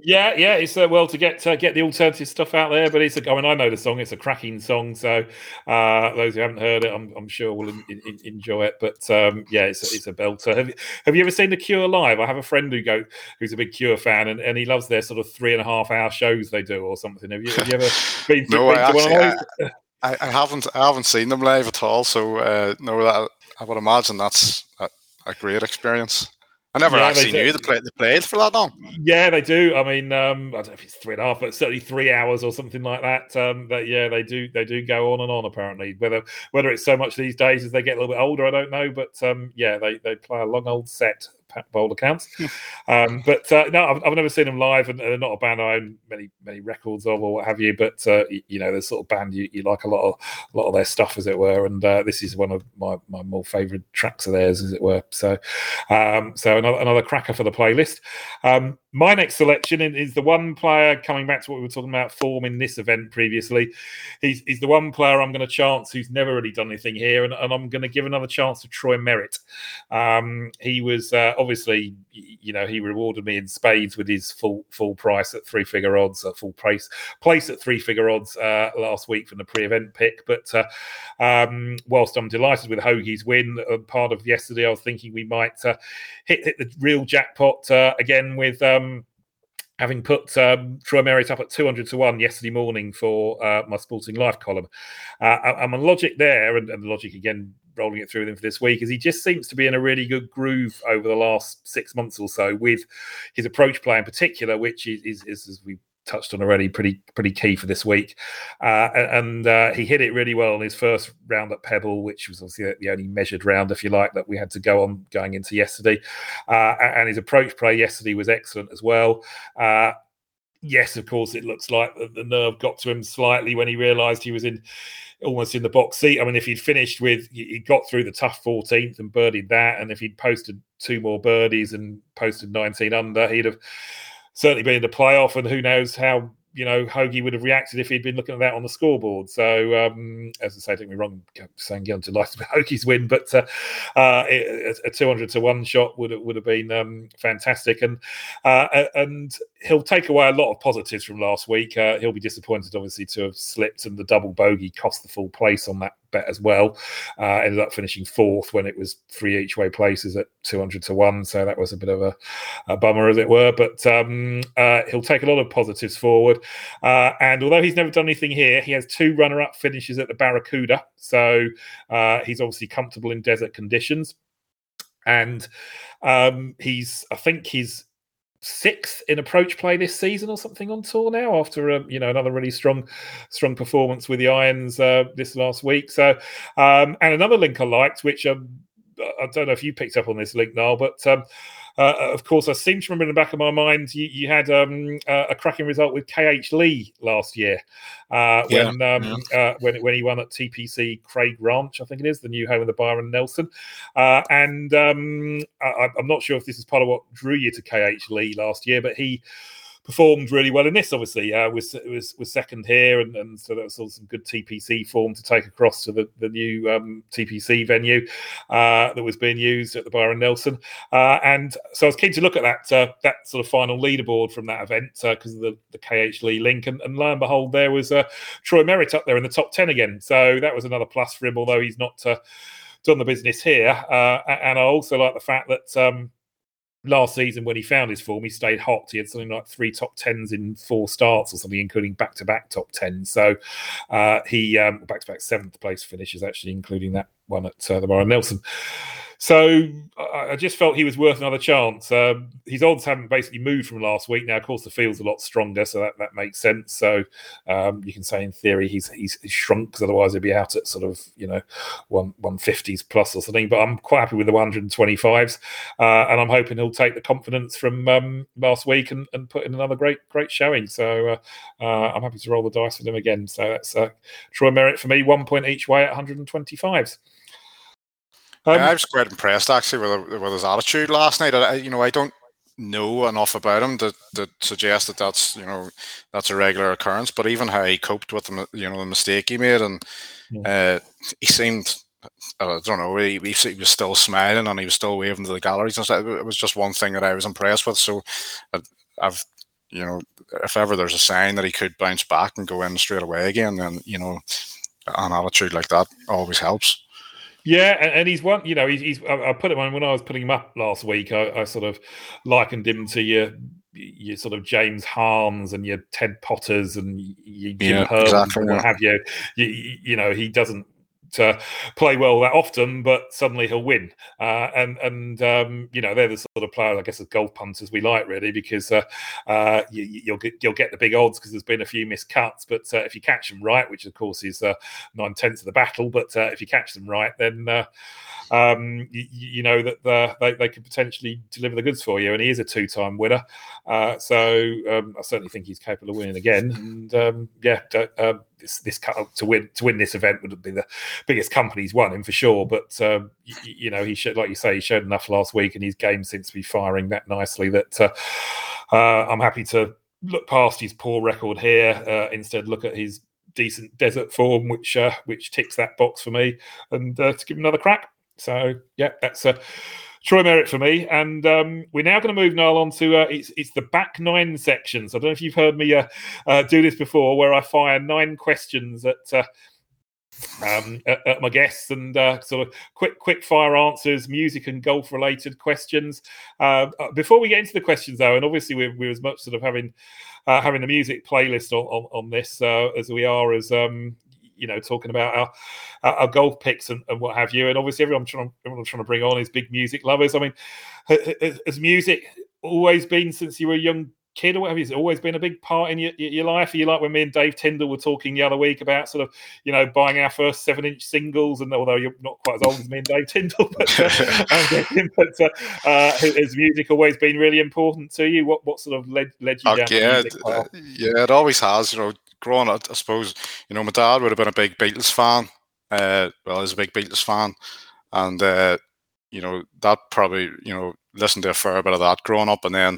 Yeah, yeah, it's uh, well to get uh, get the alternative stuff out there, but it's a, I mean I know the song, it's a cracking song, so uh, those who haven't heard it, I'm, I'm sure will in, in, enjoy it. But um, yeah, it's a, it's a belter. Have you, have you ever seen the Cure live? I have a friend who go who's a big Cure fan, and, and he loves their sort of three and a half hour shows they do or something. Have you, have you ever been to,
no, I, to actually, I, I, haven't I haven't seen them live at all, so uh, no, that I would imagine that's a, a great experience. I never yeah, actually knew they played, they played for that long.
Yeah, they do. I mean, um, I don't know if it's three and a half, but certainly three hours or something like that. Um, but yeah, they do. They do go on and on. Apparently, whether whether it's so much these days as they get a little bit older, I don't know. But um, yeah, they they play a long old set Bowl accounts. um, but uh, no, I've, I've, never seen them live, and they're not a band I own many many records of or what have you. But uh, you, you, know, the sort of band you, you, like a lot of a lot of their stuff, as it were. And uh, this is one of my, my more favourite tracks of theirs, as it were. So, um, so another another cracker for the playlist. Um, my next selection is the one player coming back to what we were talking about form in this event previously. He's, he's the one player I'm going to chance who's never really done anything here, and, and I'm going to give another chance to Troy Merritt. Um, he was uh, obviously, you know, he rewarded me in spades with his full full price at three figure odds, at full price place at three figure odds uh, last week from the pre event pick. But uh, um, whilst I'm delighted with Hoge's win, uh, part of yesterday I was thinking we might uh, hit, hit the real jackpot uh, again with. Um, having put um, Troy Merritt up at 200 to 1 yesterday morning for uh, my Sporting Life column. Uh, I'm on logic there, and, and the logic again, rolling it through with him for this week, is he just seems to be in a really good groove over the last six months or so with his approach play in particular, which is, is, is as we touched on already, pretty pretty key for this week. Uh, and uh, he hit it really well on his first round at Pebble, which was obviously the only measured round, if you like, that we had to go on going into yesterday. Uh, and his approach play yesterday was excellent as well. Uh, yes, of course, it looks like the, nerve got to him slightly when he realised he was in almost in the box seat. I mean, if he'd finished with, he got through the tough 14th and birdied that, and if he'd posted two more birdies and posted 19 under, he'd have certainly been in the playoff, and who knows how you know Hoge would have reacted if he'd been looking at that on the scoreboard. So um, as I say, don't get me wrong, saying I'm delighted with Hoge's win, but uh, uh, a 200 to one shot would have, would have been um, fantastic, and uh, and he'll take away a lot of positives from last week. Uh, he'll be disappointed, obviously, to have slipped, and the double bogey cost the full place on that bet as well. Uh, ended up finishing fourth when it was three each way places at 200 to one. So that was a bit of a, a bummer, as it were. But um, uh, he'll take a lot of positives forward. Uh, and although he's never done anything here, he has two runner up finishes at the Barracuda. So uh, he's obviously comfortable in desert conditions. And um, he's, I think he's sixth in approach play this season or something on tour now after a, you know another really strong strong performance with the irons uh, this last week. So um, and another link i liked which um, i don't know if you picked up on this link now but um, uh, of course, I seem to remember in the back of my mind you, you had um, uh, a cracking result with KH Lee last year uh, yeah, when um, yeah. Uh, when when he won at TPC Craig Ranch, I think it is the new home of the Byron Nelson. Uh, and um, I, I'm not sure if this is part of what drew you to KH Lee last year, but he performed really well in this. Obviously, uh, was was was second here, and, and so that was some good TPC form to take across to the the new um, TPC venue uh, that was being used at the Byron Nelson. Uh, and so I was keen to look at that uh, that sort of final leaderboard from that event because uh, of the the KH Lee link, and, and lo and behold, there was uh, Troy Merritt up there in the top ten again. So that was another plus for him, although he's not done the business here. and I also like the fact that. Um, last season when he found his form, he stayed hot. He had something like three top tens in four starts or something, including back to back top tens. So uh, he back to back seventh place finishes, actually, including that one at uh, the Byron Nelson. So I just felt he was worth another chance. Um, his odds haven't basically moved from last week. Now, of course, the field's a lot stronger, so that, that makes sense. So um, you can say, in theory, he's he's, he's shrunk because otherwise he'd be out at sort of you know one one fifties plus or something. But I'm quite happy with the 125s, uh, and I'm hoping he'll take the confidence from um, last week and, and put in another great great showing. So uh, uh, I'm happy to roll the dice with him again. So that's uh, Troy Merritt for me, one point each way at 125s.
Um, I was quite impressed actually with, with his attitude last night. I, you know, I don't know enough about him to, to suggest that that's you know that's a regular occurrence. But even how he coped with the you know the mistake he made, and uh, he seemed I don't know he, he was still smiling and he was still waving to the galleries and stuff. It was just one thing that I was impressed with. So I've you know if ever there's a sign that he could bounce back and go in straight away again, then you know an attitude like that always helps.
Yeah, and, and, he's one. You know, he's. he's I, I, put him on when I was putting him up last week. I, I, sort of likened him to your your sort of James Hahns and your Ted Potters and your Jim yeah, exactly, and what have you. you. You know, he doesn't uh, play well that often, but suddenly he'll win. Uh, and and um, you know they're the sort of players, I guess, as golf punters we like really because uh, uh you, will get you'll get the big odds because there's been a few missed cuts. But uh, if you catch them right, which of course is uh, nine tenths of the battle, but if you catch them right, then um, you, you, know that the, they, they could potentially deliver the goods for you. And he is a two time winner. Uh, so um, I certainly think he's capable of winning again. And um, yeah, uh, this this to win to win this event would be the biggest company he's won him for sure. But um, you, you, know, he should, like you say, he showed enough last week, and his game seems to be firing that nicely. That uh, uh, I'm happy to look past his poor record here. Uh, instead, look at his decent desert form, which uh, which ticks that box for me, and uh, to give him another crack. So yeah, that's a Troy Merritt for me. And um, we're now going to move Niall on to uh, it's it's the back nine sections. I don't know if you've heard me uh, uh, do this before, where I fire nine questions at. Uh, um, at, at, my guests and uh, sort of quick quick fire answers, music and golf related questions. Uh, before we get into the questions, though, and obviously we're, we're as much sort of having uh, having the music playlist on, on, on this uh, as we are as um, you know talking about our, our golf picks and, and, what have you. And obviously, everyone trying to, everyone trying to bring on is big music lovers. I mean, has music always been since you were a young kid or whatever? Has always been a big part in your, your life? Are you like when me and Dave Tyndall were talking the other week about sort of, you know, buying our first seven inch singles? And although you're not quite as old as me and Dave Tyndall, but, uh, but uh, uh, has music always been really important to you? What what sort of led, led you down?
Yeah, yeah, it always has. You know, growing up, I suppose, you know, my dad would have been a big Beatles fan. Uh, well, he's a big Beatles fan. And, uh, you know, that probably, you know, listened to a fair bit of that growing up. And then,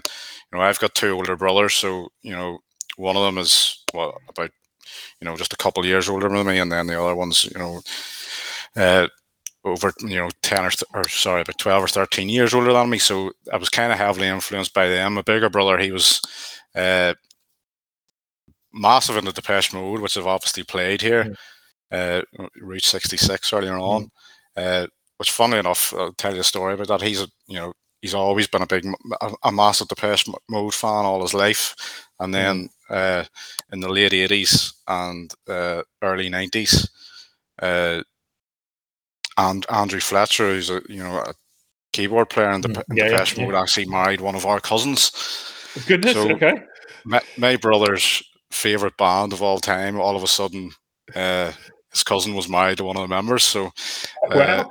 you know, I've got two older brothers. So, you know, one of them is, well, about, you know, just a couple of years older than me. And then the other one's, you know, uh, over you know 10 or, or sorry about 12 or 13 years older than me so i was kind of heavily influenced by them my bigger brother he was uh, massive in the Depeche Mode, which have obviously played here. Mm. Uh, reached 66 earlier on. Mm. Uh, which, funny enough, I'll tell you a story about that. He's a, you know, he's always been a big, a, a massive Depeche Mode fan all his life. And then mm. uh, in the late 80s and uh, early 90s, uh, and Andrew Fletcher, who's a, you know, a keyboard player in, the, mm. in yeah, Depeche yeah, Mode, yeah. actually married one of our cousins.
Goodness, so okay.
My, my brothers favorite band of all time. All of a sudden, uh, his cousin was married to one of the members. So uh, wow.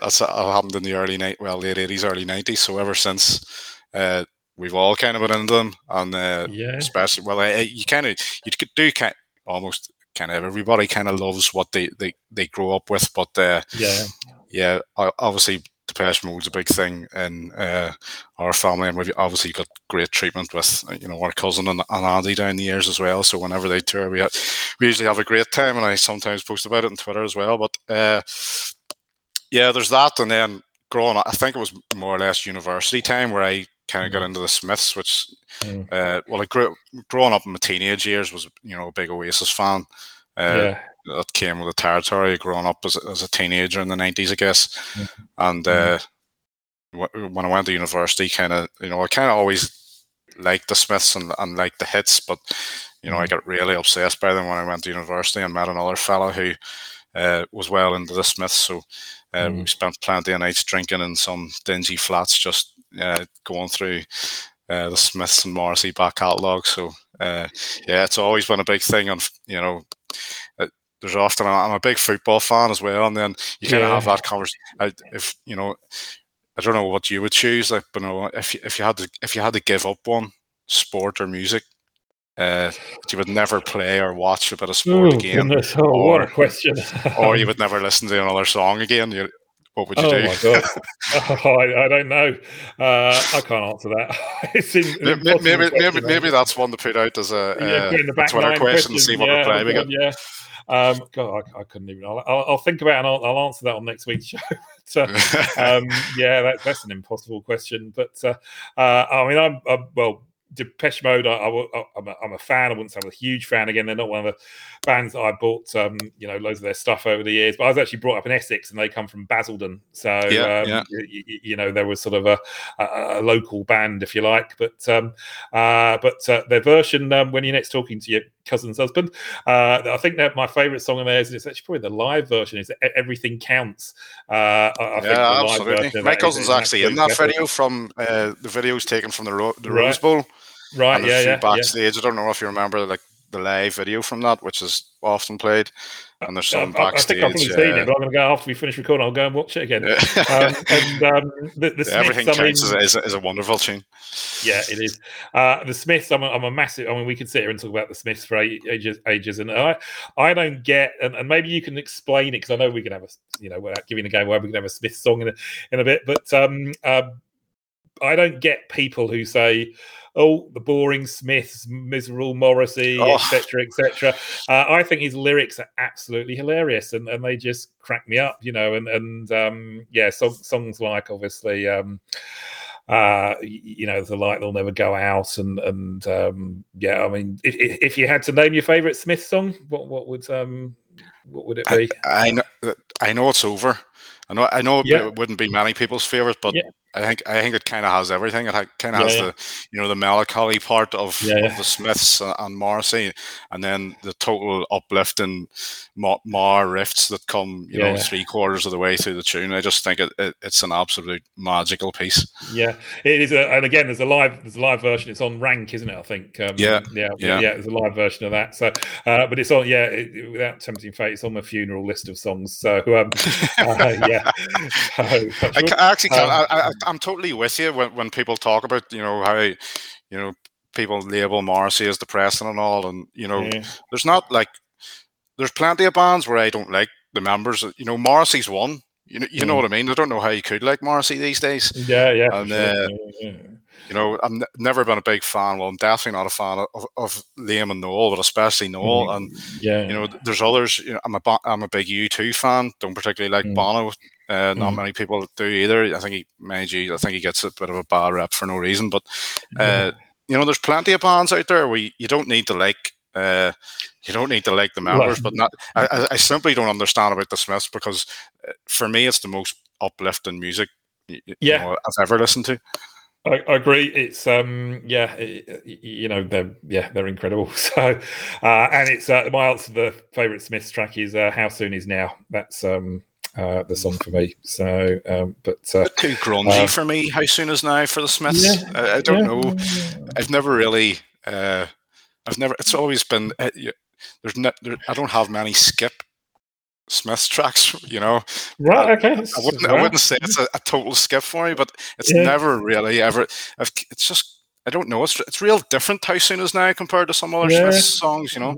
that's that happened in the early night, well, late eighties, early nineties. So ever since, uh, we've all kind of been into them, and uh, yeah, especially well, you kind of you could do kind almost kind of everybody kind of loves what they they they grow up with, but uh,
yeah,
yeah, obviously Depeche Mode's a big thing in uh, our family, and we've obviously got great treatment with you know our cousin and, and Andy down the years as well. So whenever they tour, we we usually have a great time, and I sometimes post about it on Twitter as well. But uh, yeah, there's that, and then growing up, I think it was more or less university time where I kind of got mm. into the Smiths, which mm. uh, well, I grew growing up in my teenage years was you know a big Oasis fan. Uh, yeah that came with the territory growing up as, as a teenager in the 90s, I guess. Mm-hmm. And uh, when I went to university, kind of, you know, I kind of always liked the Smiths and, and liked the hits, but, you know, I mm-hmm. got really obsessed by them when I went to university and met another fellow who uh, was well into the Smiths. So uh, mm. we spent plenty of nights drinking in some dingy flats, just uh, going through uh, the Smiths and Morrissey back catalogue. So uh, yeah, it's always been a big thing. And you know, there's often I'm a big football fan as well, and then you kind of have that conversation. If you know, I don't know what you would choose, like, but you know, if you, if you had to if you had to give up one sport or music, uh, you would never play or watch a bit of sport
Ooh,
again.
Goodness. Oh, or, what a question!
or you would never listen to another song again. You, what would you
oh
do?
My God. oh, I, I, don't know. Uh, I can't answer that.
It's maybe, maybe, maybe, maybe, that's one to put out as a, uh, yeah, Twitter question, question, see what
yeah,
reply we get.
Yeah. Um, God, I, I, couldn't even. I'll, I'll, I'll, think about it and I'll, I'll, answer that on next week's show. but, uh, um, yeah, that, that's an impossible question. But uh, uh, I mean, I'm, I'm well Depeche Mode, I, am a, I'm a fan. I wouldn't say I'm a huge fan. Again, they're not one of the bands that I bought, um, you know, loads of their stuff over the years. But I was actually brought up in Essex, and they come from Basildon, so yeah, um, yeah. You, you, know there was sort of a, a, a local band, if you like. But um, uh, but uh, their version um, when you're next talking to your cousin's husband, uh, I think that my favourite song of theirs, and it's actually probably the live version, is "Everything Counts." Uh, I,
yeah, absolutely. My cousin's actually in that video from uh, the videos taken from the, Ro- the right. Rose Bowl.
Right. And yeah. Yeah.
Backstage. Yeah. I don't know if you remember like the live video from that, which is often played. And there's some I, backstage.
I think I've probably seen it, but I'm going to go after we finish recording. I'll go and watch it again. um, and um, the, the Smiths,
everything I mean, counts is, is, a, is, a, wonderful tune.
Yeah, it is. Uh, the Smiths. I'm a, I'm a massive. I mean, we could sit here and talk about the Smiths for ages, ages, and I, I don't get. And, and maybe you can explain it because I know we can have a, you know, without giving a game away, we can have a Smith song in a, in a bit. But um, uh, I don't get people who say oh, the boring Smiths, miserable Morrissey, etc., oh. etc. Et uh, I think his lyrics are absolutely hilarious, and, and they just crack me up, you know. And and um, yeah, so, songs like obviously. Um, uh, you know, the light will never go out, and and um, yeah, I mean, if, if you had to name your favorite Smith song, what what would um what would it be?
I, I know, I know it's over. I know, I know yeah. it wouldn't be many people's favorite, but
yeah.
I think I think it kind of has everything. It kind of yeah, has yeah. the you know the melancholy part of, yeah, of the Smiths and Morrissey, and then the total uplifting Marr riffs that come you know three quarters of the way through the tune. I just think it, it, it's an absolute magical piece.
Yeah, it is. A, and again, there's a live there's a live version. It's on Rank, isn't it? I think.
Um, yeah,
yeah, yeah. There's a live version of that. So, uh, but it's on. Yeah, it, without tempting fate, it's on my funeral list of songs. So, um, uh, yeah.
I, I, actually can't. Um, I, I'm totally with you when, when people talk about you know how you know people label Morrissey as depressing and all, and you know yeah. there's not like there's plenty of bands where I don't like the members. You know Morrissey's one. You know, you mm. know what I mean. I don't know how you could like Morrissey these days.
Yeah, yeah.
And uh, yeah. you know, I've n- never been a big fan. Well, I'm definitely not a fan of, of Liam and Noel, but especially Noel. Mm. And yeah, you know, there's others. You know, I'm a I'm a big U2 fan. Don't particularly like mm. Bono uh, not mm. many people do either. I think he, mind you, I think he gets a bit of a bad rep for no reason. But uh, you know, there's plenty of bands out there where you, you don't need to like. Uh, you don't need to like the members, but not. I, I simply don't understand about the Smiths because uh, for me, it's the most uplifting music you, yeah. know, I've ever listened to.
I, I, agree. It's um yeah, it, you know they're yeah they're incredible. So uh, and it's uh, my answer the favorite Smiths track is uh, "How Soon Is Now." That's um uh, the song for me. So, um, but uh,
too grungy uh, for me. How soon is now for the Smiths? Yeah, I, I, don't yeah. know. I've never really. Uh, I've never. It's always been. Uh, there's no. There, I don't have many skip Smiths tracks. You know.
Right. Okay.
I, wouldn't. I wouldn't say it's a, a, total skip for me, but it's yeah. never really ever. I've, it's just. I don't know. It's it's real different. How soon is now compared to some other Smiths songs? You know.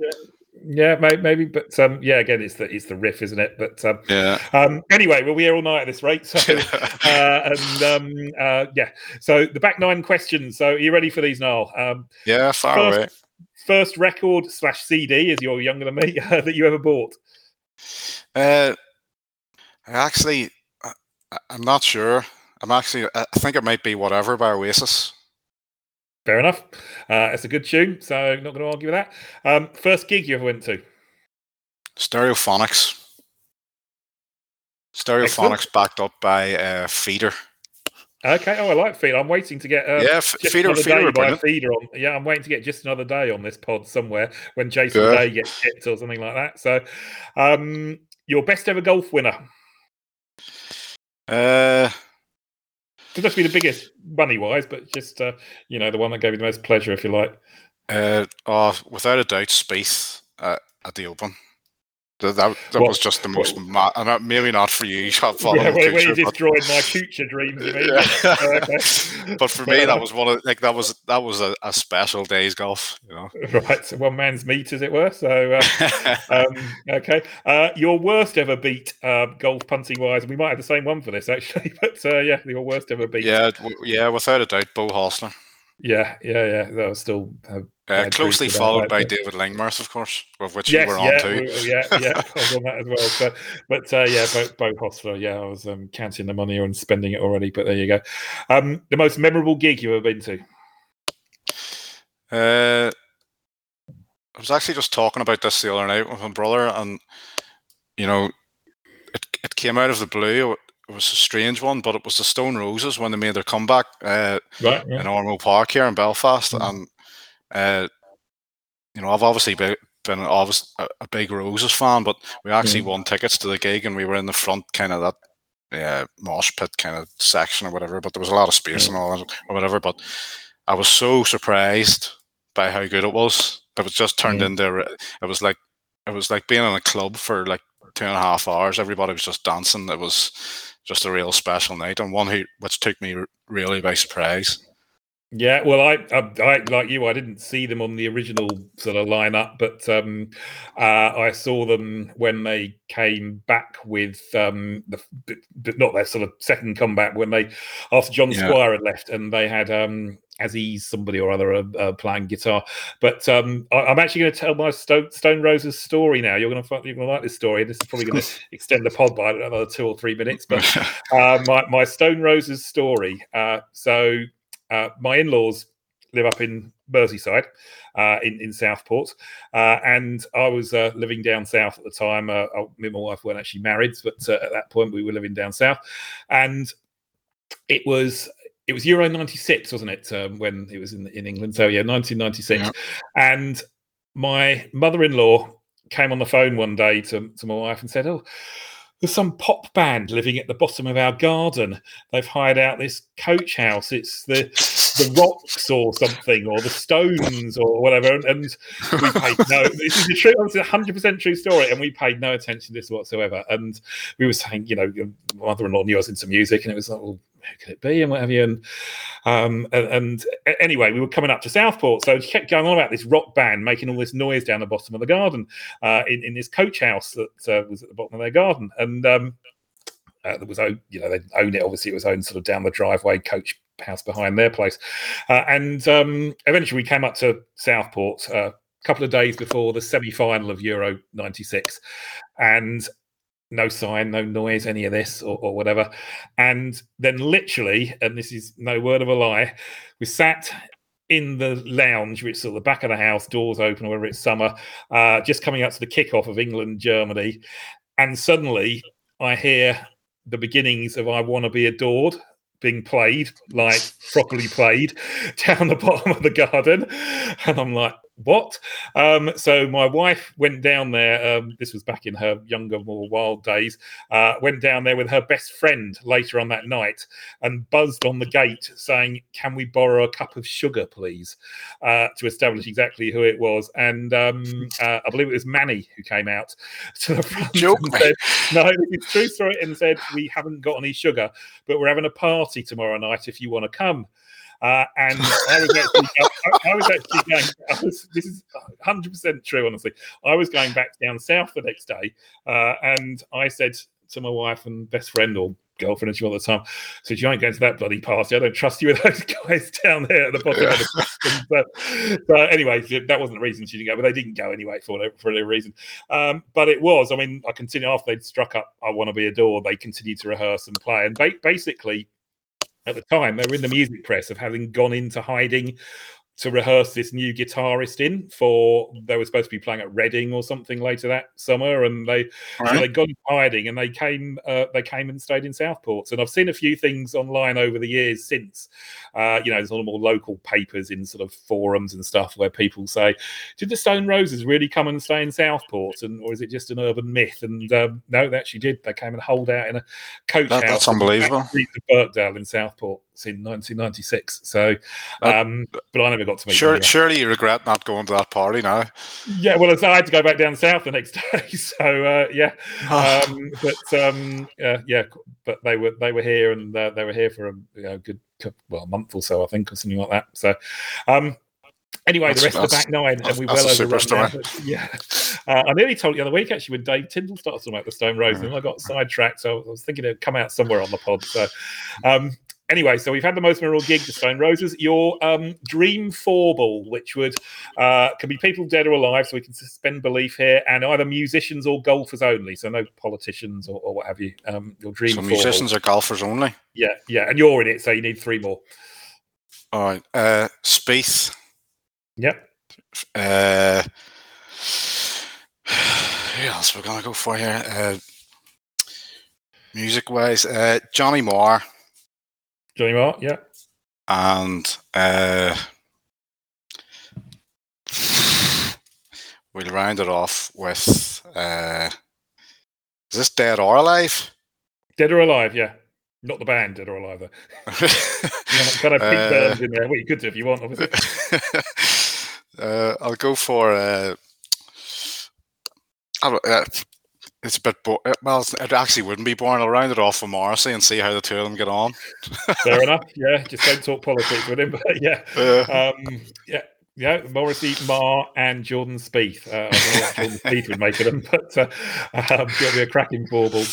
Yeah, maybe, but um, yeah, again, it's the it's the riff, isn't it? But um,
yeah.
Um, anyway, we'll be here all night at this rate. So, uh, and um, uh, yeah, so the back nine questions. So, are you ready for these, Niall? Um,
yeah, far
first,
away.
First record slash CD, as you're younger than me, uh, that you ever bought?
Uh, actually, I, I'm not sure. I'm actually, I think it might be whatever by Oasis.
Fair enough. Uh, it's a good tune, so not going to argue with that. Um, first gig you ever went to?
Stereophonics. Stereophonics Excellent. backed up by uh, Feeder.
Okay. Oh, I like Feeder. I'm waiting to get
um, yeah Feeder. Feeder,
by Feeder on. Yeah, I'm waiting to get just another day on this pod somewhere when Jason. Day gets hit or something like that. So, um, your best ever golf winner?
Uh,
it must be the biggest money wise, but just uh, you know the one that gave you the most pleasure, if you like.
Uh, oh, without a doubt, uh, at the Open. That that, that was just the most ma- and maybe not for you.
Yeah, where, where you destroyed my future dreams.
yeah. but for me, that was one of like that was that was a, a, special day's golf. You know,
right? So one man's meat, as it were. So uh, um, okay, uh, your worst ever beat uh, golf punting wise. We might have the same one for this actually, but uh, yeah, your worst ever beat.
Yeah, yeah, without a doubt, Beau Hossler.
Yeah, yeah, yeah. That was still uh,
uh, closely followed by David Lingmerth, of course, of which yes, you were on
yeah,
too.
yeah, yeah, I was on that as well. But, but uh, yeah, both, Beau Hossler, yeah, I was um, counting the money and spending it already. But there you go. Um, the most memorable gig you've ever been to?
Uh, I was actually just talking about this the other night with my brother, and you know, it it came out of the blue it was a strange one, but it was the Stone Roses when they made their comeback uh, right, yeah. in Ormeau Park here in Belfast, mm-hmm. and uh, you know I've obviously been, been obviously a big Roses fan, but we actually mm-hmm. won tickets to the gig and we were in the front kind of that yeah, mosh pit kind of section or whatever. But there was a lot of space mm-hmm. and all that or whatever. But I was so surprised by how good it was. It was just turned into it was like it was like being in a club for like two and a half hours. Everybody was just dancing. It was just a real special night and one who which took me really by surprise.
Yeah, well, I, I, I, like you. I didn't see them on the original sort of lineup, but um, uh, I saw them when they came back with um, the, but not their sort of second comeback when they after John yeah. Squire had left, and they had um, Aziz somebody or other uh, uh, playing guitar. But um, I, am actually going to tell my Stone, Stone Roses story now. You're going to you're going to like this story. This is probably going to extend the pod by another two or three minutes. But uh, my my Stone Roses story. Uh, so uh, my in-laws live up in Merseyside, uh, in in Southport, uh, and I was uh, living down south at the time. Uh, me and my wife weren't actually married, but uh, at that point we were living down south, and it was it was Euro '96, wasn't it? Um, when it was in in England. So yeah, 1996, yeah. and my mother-in-law came on the phone one day to, to my wife and said, "Oh, there's some pop band living at the bottom of our garden. They've hired out this coach house. It's the the Rocks or something, or the Stones or whatever." And we paid no. This is a true, it's a hundred percent true story, and we paid no attention to this whatsoever. And we were saying, you know, mother-in-law knew I was into music, and it was like, well, who could it be and what have you and um and, and, anyway we were coming up to southport so she kept going on about this rock band making all this noise down the bottom of the garden uh in, in this coach house that uh, was at the bottom of their garden and um uh, that was owned you know they owned it obviously it was owned sort of down the driveway coach house behind their place uh, and um eventually we came up to southport uh, a couple of days before the semi-final of euro 96 and no sign, no noise, any of this or, or, whatever. And then literally, and this is no word of a lie, we sat in the lounge, which is at the back of the house, doors open, or whether it's summer, uh, just coming up to the kickoff of England Germany. And suddenly I hear the beginnings of I Want to Be Adored being played, like properly played, down the bottom of the garden. And I'm like, what? Um, so my wife went down there. Um, this was back in her younger, more wild days. Uh, went down there with her best friend later on that night and buzzed on the gate saying, "Can we borrow a cup of sugar, please?" Uh, to establish exactly who it was. And um, uh, I believe it was Mani who came out to the front
Joke,
and said, "No, it's true story," and said, "We haven't got any sugar, but we're having a party tomorrow night if you want to come." Uh, and I was actually, I, I, was actually going. I was, this is 100 percent true, honestly. I was going back down south the next day, uh, and I said to my wife and best friend or girlfriend as you at the time. So you ain't going to that bloody party. I don't trust you with those guys down there at the bottom of the But, but anyway, that wasn't the reason she didn't go, but they didn't go anyway for for any reason. Um, but it was. I mean, I continued after they'd struck up "I Want to Be Adored." They continued to rehearse and play, and ba- basically at the time, they were in the music press of having gone into hiding to rehearse this new guitarist in for they were supposed to be playing at Reading or something later that summer, and they right. so they got hiding and they came uh, they came and stayed in Southport. And I've seen a few things online over the years since. Uh, you know, there's a lot more local papers in sort of forums and stuff where people say, "Did the Stone Roses really come and stay in Southport, and or is it just an urban myth?" And um, no, they actually did. They came and holed out in a coach that,
house. That's unbelievable.
Birkdale in Southport in 1996. So, um, but I never got to meet.
Sure, surely you regret not going to that party now.
Yeah, well, I had to go back down south the next day. So uh, yeah, um, but um, uh, yeah, but they were they were here and uh, they were here for a you know, good well a month or so, I think, or something like that. So. Um, Anyway, that's, the rest of the back nine, and we well overrun. Yeah, uh, I nearly told you the other week actually when Dave Tyndall started talking about the Stone Roses, and I got sidetracked. So I was thinking it'd come out somewhere on the pod. So, um, anyway, so we've had the most memorable gig, the Stone Roses. Your um, dream four ball, which would uh, can be people dead or alive, so we can suspend belief here, and either musicians or golfers only, so no politicians or, or what have you. Um, your dream.
So musicians
ball.
or golfers only.
Yeah, yeah, and you're in it, so you need three more.
All right, uh, Spieth.
Yep.
Uh, who else we're gonna go for here? Uh, music wise, uh, Johnny Marr.
Johnny Marr, yeah.
And uh, we'll round it off with uh, is this Dead or Alive?
Dead or Alive, yeah. Not the band, Dead or Alive, though. kind of Pete uh, in there. Well, you could do if you want, obviously.
uh, I'll go for. Uh, I don't, uh, it's a bit bo- well. It actually wouldn't be boring. I'll round it off with Morrissey and see how the two of them get on.
Fair enough. Yeah, just don't talk politics with him. But yeah, uh, um, yeah, yeah. Morrissey, Marr, and Jordan Spieth. Uh, I don't know what Jordan Spieth would make of them, but uh, um, it'll be a cracking bauble.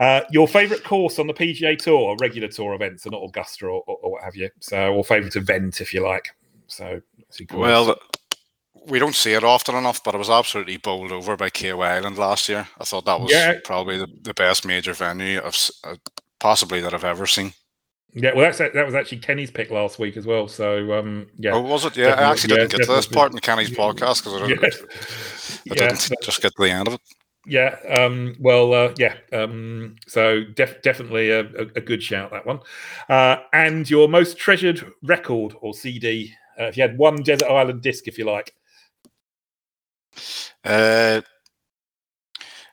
Uh, your favourite course on the PGA Tour, regular tour events, and not Augusta or, or, or, what have you. So, or favourite event, if you like. So,
well, we don't see it often enough, but I was absolutely bowled over by Kiawah Island last year. I thought that was yeah. probably the, the best major venue of uh, possibly that I've ever seen.
Yeah, well, that's that was actually Kenny's pick last week as well. So, um, yeah.
Oh, was it? Yeah, I actually didn't yeah, get to this part in Kenny's podcast because I, didn't, yeah. I didn't just get to the end of it.
Yeah. Um, well, uh, yeah. Um, so def- definitely a, a, a, good shout that one. Uh, and your most treasured record or CD, uh, if you had one Desert Island disc, if you like.
Uh,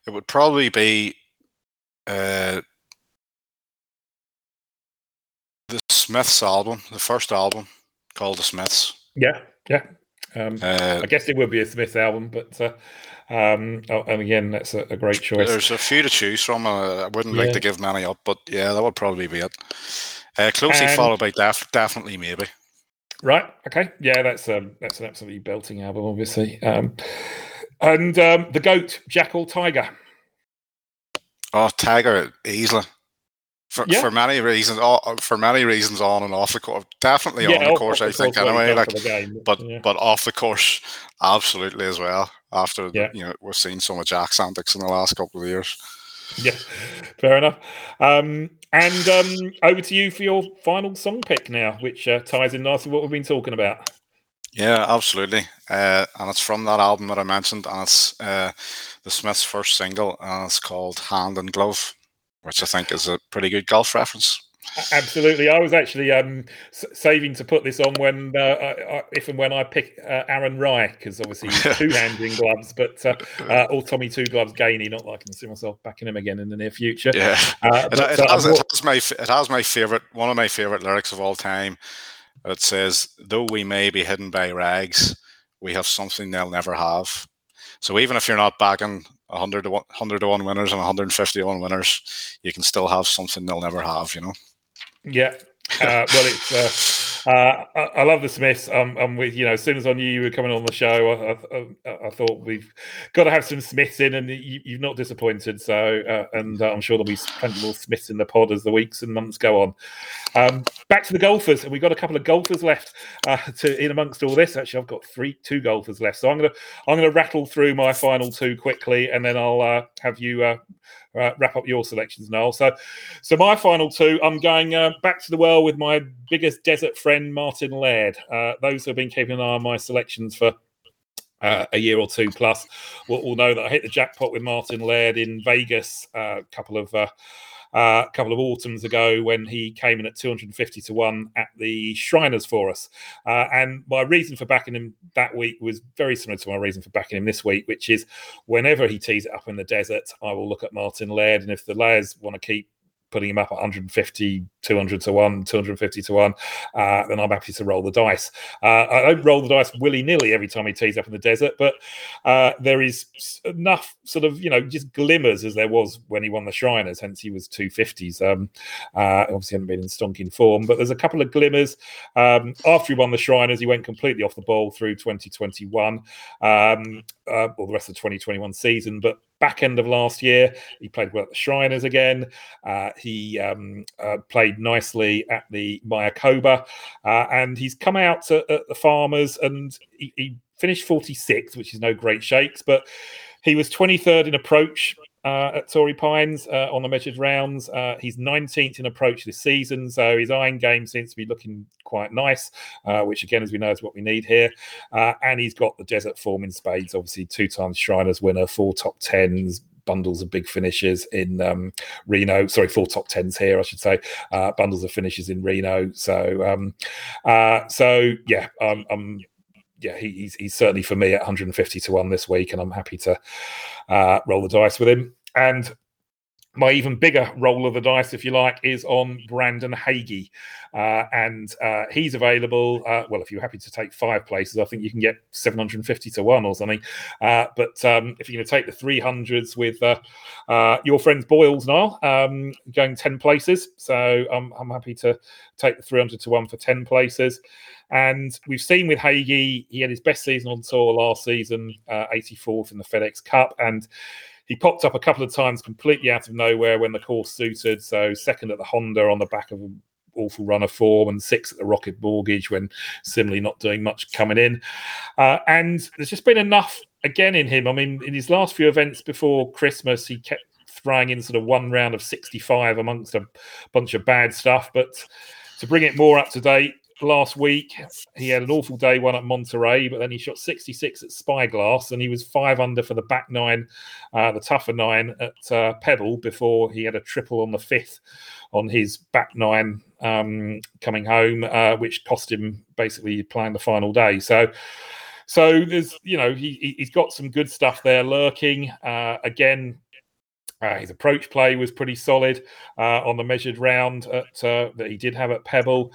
it would probably be uh, the Smiths album, the first album called the Smiths.
Yeah, yeah. Um, uh, I guess it would be a Smiths album, but uh, um, oh, and again, that's a, a, great choice.
There's a few to choose from. Uh, I wouldn't yeah. like to give many up, but yeah, that would probably be it. Uh, closely and, followed by def- definitely maybe.
Right. Okay. Yeah, that's um, that's an absolutely belting album, obviously. Um, and um, the goat, Jackal Tiger.
Oh, Tiger easily. For, yeah. for many reasons, Oh, for many reasons, on and off the course, definitely yeah, on the course, I think. Anyway, like, game, but yeah. but off the course, absolutely as well. After you know, we've seen so much axe antics in the last couple of years.
Yeah, fair enough. Um, and um, over to you for your final song pick now, which uh, ties in nicely with what we've been talking about.
Yeah, absolutely. Uh, and it's from that album that I mentioned, and it's uh, the Smiths' first single, and it's called Hand in Glove, which I think is a pretty good golf reference.
Absolutely, I was actually um, saving to put this on when, uh, I, if and when I pick uh, Aaron Rai, because obviously he's two handing gloves, but uh, uh, or Tommy Two Gloves Gainey. Not that I can see myself backing him again in the near future.
Yeah, uh, but, it, it, uh, has, it, has, my it has my favorite one of my favorite lyrics of all time. It says, "Though we may be hidden by rags, we have something they'll never have." So even if you're not backing 100 to 1, 100 to 1 winners and 150 to 1 winners, you can still have something they'll never have, you know?
Yeah. Uh, well, it's. Uh, uh, I, I, love the Smiths. Um, I'm with you know. As soon as I knew you were coming on the show, I, I, I thought we've got to have some Smiths in, and you, have not disappointed. So, uh, and uh, I'm sure there'll be plenty more Smiths in the pod as the weeks and months go on. Um, back to the golfers, and we've got a couple of golfers left uh, to in amongst all this. Actually, I've got three, two golfers left. So I'm gonna I'm gonna rattle through my final two quickly, and then I'll uh, have you uh, uh, wrap up your selections, Noel. So, so my final two, I'm going uh, back to the well with my biggest desert friend, Martin Laird. Uh, those who have been keeping an eye on my selections for uh, a year or two plus will, will, know that I hit the jackpot with Martin Laird in Vegas uh, a couple of uh, a couple of autumns ago when he came in at 250 to 1 at the Shriners for us. Uh, and my reason for backing him that week was very similar to my reason for backing him this week, which is whenever he tees it up in the desert, I will look at Martin Laird. And if the Layers want to keep putting him up at 150, 200 to 1, 250 to 1, uh, then I'm happy to roll the dice. Uh, I don't roll the dice willy nilly every time he tees up in the desert, but uh, there is enough sort of, you know, just glimmers as there was when he won the Shriners, hence he was 250s. Um, uh, obviously, hadn't been in stonking form, but there's a couple of glimmers. Um, after he won the Shriners, he went completely off the ball through 2021, um, uh, or the rest of the 2021 season, but back end of last year. He played well at the Shriners again. Uh, he um, uh, played nicely at the Mayakoba, uh, and he's come out at, at the Farmers and he, he, finished 46th, which is no great shakes, but he was 23rd in approach at Torrey Pines uh, on the measured rounds. Uh, he's 19th in approach this season, so his iron game seems to be looking quite nice, uh, which again, as we know, is what we need here. Uh, and he's got the desert form in spades, obviously, two times Shriners winner, four top tens, bundles of big finishes in um, Reno. Sorry, four top tens here, I should say. Uh, bundles of finishes in Reno. So, um, uh, so yeah, um, I'm yeah, he, he's he's certainly for me at 150 to one this week, and I'm happy to uh, roll the dice with him. And my even bigger roll of the dice, if you like, is on Brandon Hagy. Uh, and uh, he's available. Uh, well, if you're happy to take five places, I think you can get 750 to one or something. Uh, but um, if you're going to take the 300s with uh, uh, your friends Boyles now, um, going 10 places. So I'm, I'm happy to take the 300 to one for 10 places. And we've seen with Hagy, he had his best season on tour last season, 84th in the FedEx Cup. And he popped up a couple of times completely out of nowhere when the course suited. So second at the Honda on the back of an awful run of form, and sixth at the Rocket Mortgage when similarly not doing much coming in. Uh, and there's just been enough again in him. I mean, in his last few events before Christmas, he kept throwing in sort of one round of 65 amongst a bunch of bad stuff, but to bring it more up to date, last week. He had an awful day one at Monterey, but then he shot 66 at Spyglass, and he was five under for the back nine, uh, the tougher nine at uh, Pebble before he had a triple on the fifth on his back nine um, coming home, uh, which cost him basically playing the final day. So. So there's, you know, he he's got some good stuff there lurking. Uh, again, uh, his approach play was pretty solid uh, on the measured round at, uh, that he did have at Pebble.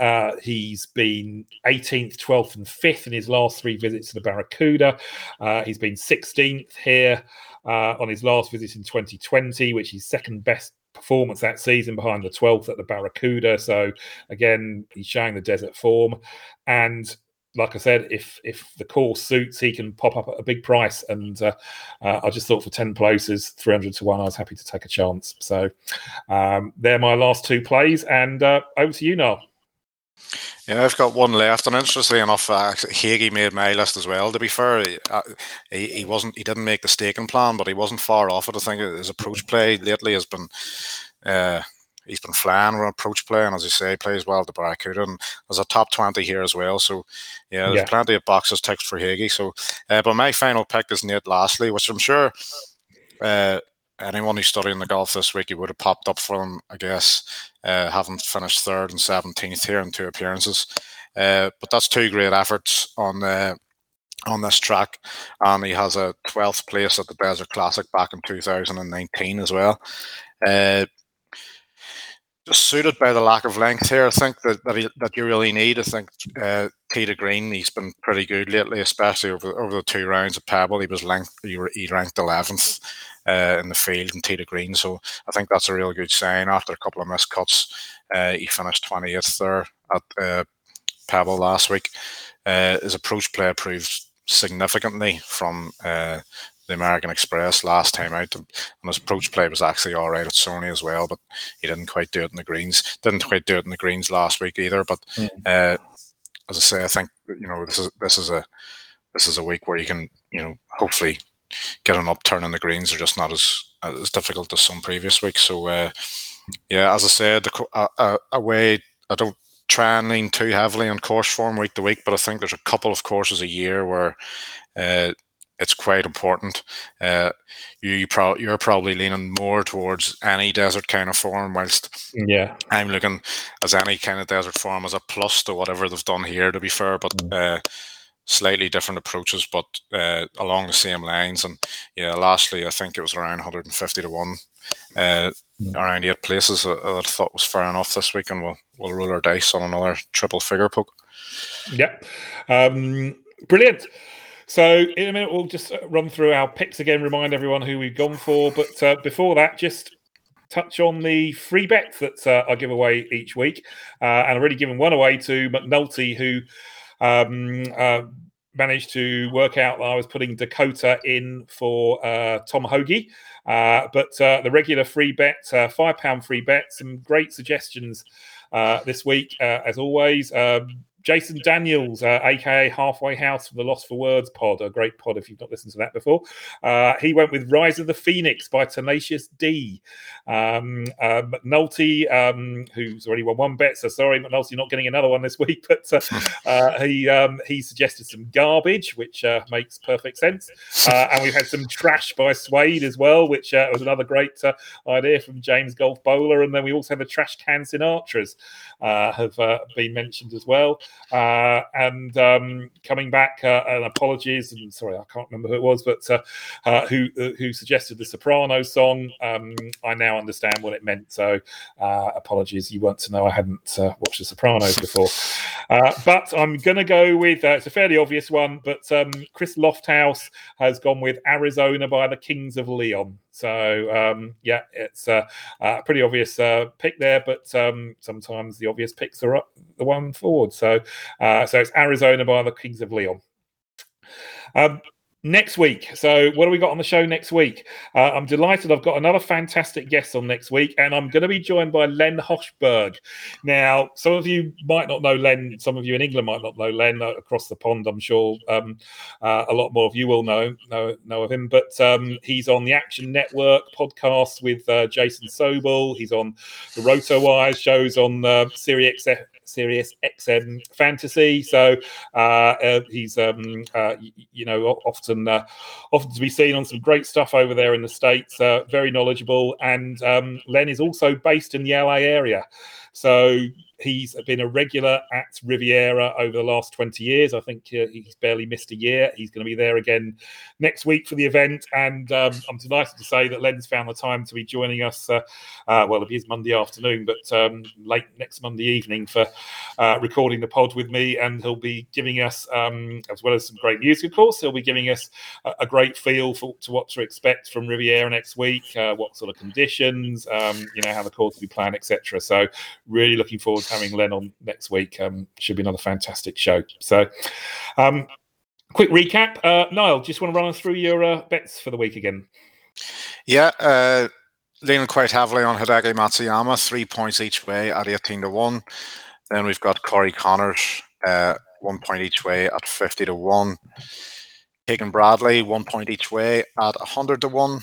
Uh, he's been 18th, 12th, and 5th in his last three visits to the Barracuda. Uh, he's been 16th here uh, on his last visit in 2020, which is second best performance that season behind the 12th at the Barracuda. So, again, he's showing the desert form. And like I said, if if the course suits, he can pop up at a big price. And uh, uh, I just thought for ten places, three hundred to one, I was happy to take a chance. So um, they're my last two plays, and uh, over to you, Noel.
Yeah, I've got one left, and interestingly enough, uh, Hagy made my list as well. To be fair, uh, he, he wasn't, he didn't make the staking plan, but he wasn't far off it. I think his approach play lately has been uh, he's been flying with approach play, and as you say, plays well to Barracuda, and there's a top twenty here as well. So yeah, there's yeah. plenty of boxes ticked for Hagy. So, uh, but my final pick is Nate Lashley, which I'm sure uh, anyone who's studying the golf this week, he would have popped up for him, I guess, uh, having finished third and seventeenth here in two appearances. Uh, but that's two great efforts on uh, on this track, and he has a 12th place at the Desert Classic back in 2019 as well. Uh, suited by the lack of length here. I think that that, he, that you really need. I think uh, to Green, he's been pretty good lately, especially over over the two rounds of Pebble. He was length, he, he ranked eleventh uh, in the field in to Green, so I think that's a real good sign. After a couple of missed cuts, uh, he finished twenty eighth there at uh, Pebble last week. Uh, his approach play improved significantly from uh, the American Express last time out, and his approach play was actually all right at Sony as well, but he didn't quite do it in the greens. Didn't quite do it in the greens last week either. But mm. uh, as I say, I think you know this is this is a this is a week where you can you know hopefully get an upturn in the greens. They're just not as as difficult as some previous weeks. So uh, yeah, as I said, the, uh, uh, away I don't try and lean too heavily on course form week to week, but I think there's a couple of courses a year where uh, it's quite important. Uh, you pro- you're probably leaning more towards any desert kind of form, whilst
yeah,
I'm looking as any kind of desert form as a plus to whatever they've done here. To be fair, but mm. uh, slightly different approaches, but uh, along the same lines. And yeah, lastly, I think it was around 150 to one, uh, mm. around eight places that I thought was fair enough this week, and we'll we'll roll our dice on another triple figure poke.
Yep, um, brilliant. So in a minute, we'll just uh, run through our picks again, remind everyone who we've gone for. But uh, before that, just touch on the free bets that uh, I give away each week. Uh, and I've already given one away to McNulty, who um, uh, managed to work out that I was putting Dakota in for uh, Tom Hoge. but the regular free bet, £5 free bet, some great suggestions this week, as always. Um, Jason Daniels, uh, aka Halfway House from the Lost for Words pod, a great pod if you've not listened to that before. Uh, he went with Rise of the Phoenix by Tenacious D. Um, uh, McNulty, um, who's already won one bet, so sorry, McNulty, not getting another one this week, but uh, uh, he um, he suggested some garbage, which uh, makes perfect sense. And we've had some trash by Suede as well, which was another great idea from James Golf Bowler. And then we also have the Trashcan Sinatras have been mentioned as well. Uh, and um, coming back, uh, and apologies, and sorry, I can't remember who it was, but uh, uh who uh, who suggested the Soprano song. Um, I now understand what it meant. So uh, apologies, you weren't to know I hadn't watched the Sopranos before. but I'm to go with it's a fairly obvious one, but um, Chris Lofthouse has gone with Arizona by the Kings of Leon. So um, yeah, it's a, a pretty obvious uh, pick there, but um, sometimes the obvious picks are up the one forward. So uh, so it's Arizona by the Kings of Leon. Um, next week. So, what do we got on the show next week? Uh, I'm delighted. I've got another fantastic guest on next week, and I'm going to be joined by Len Hochberg. Now, some of you might not know Len. Some of you in England might not know Len uh, across the pond. I'm sure um, uh, a lot more of you will know know know of him. But um, he's on the Action Network podcast with uh, Jason Sobel. He's on the Roto Wires shows on uh, Sirius Sirius XM Fantasy. So uh, uh, he's um, uh, you know often often to be seen on some great stuff over there in the states. Very knowledgeable, and um, Len is also based in the LA area. So he's been a regular at Riviera over the last 20 years. I think uh, he's barely missed a year. He's going to be there again next week for the event. And um, I'm delighted to say that Len's found the time to be joining us. Uh, uh, well, it is Monday afternoon, but um, late next Monday evening for uh, recording the pod with me. And he'll be giving us, um, as well as some great music, of course, he'll be giving us a, a great feel for to what to expect from Riviera next week, uh, what sort of conditions, um, you know, how the course will be planned, etc. So, really looking forward to having Len on next week. Um, should be another fantastic show. So, um, quick recap. Uh, Niall, just want to run us through your uh, bets for the week again?
Yeah, uh, leaning quite heavily on Hideki Matsuyama, three points each way at 18 to 1. Then we've got Corey Conners, uh, one point each way at 50 to 1. Keegan Bradley, one point each way at 100 to 1.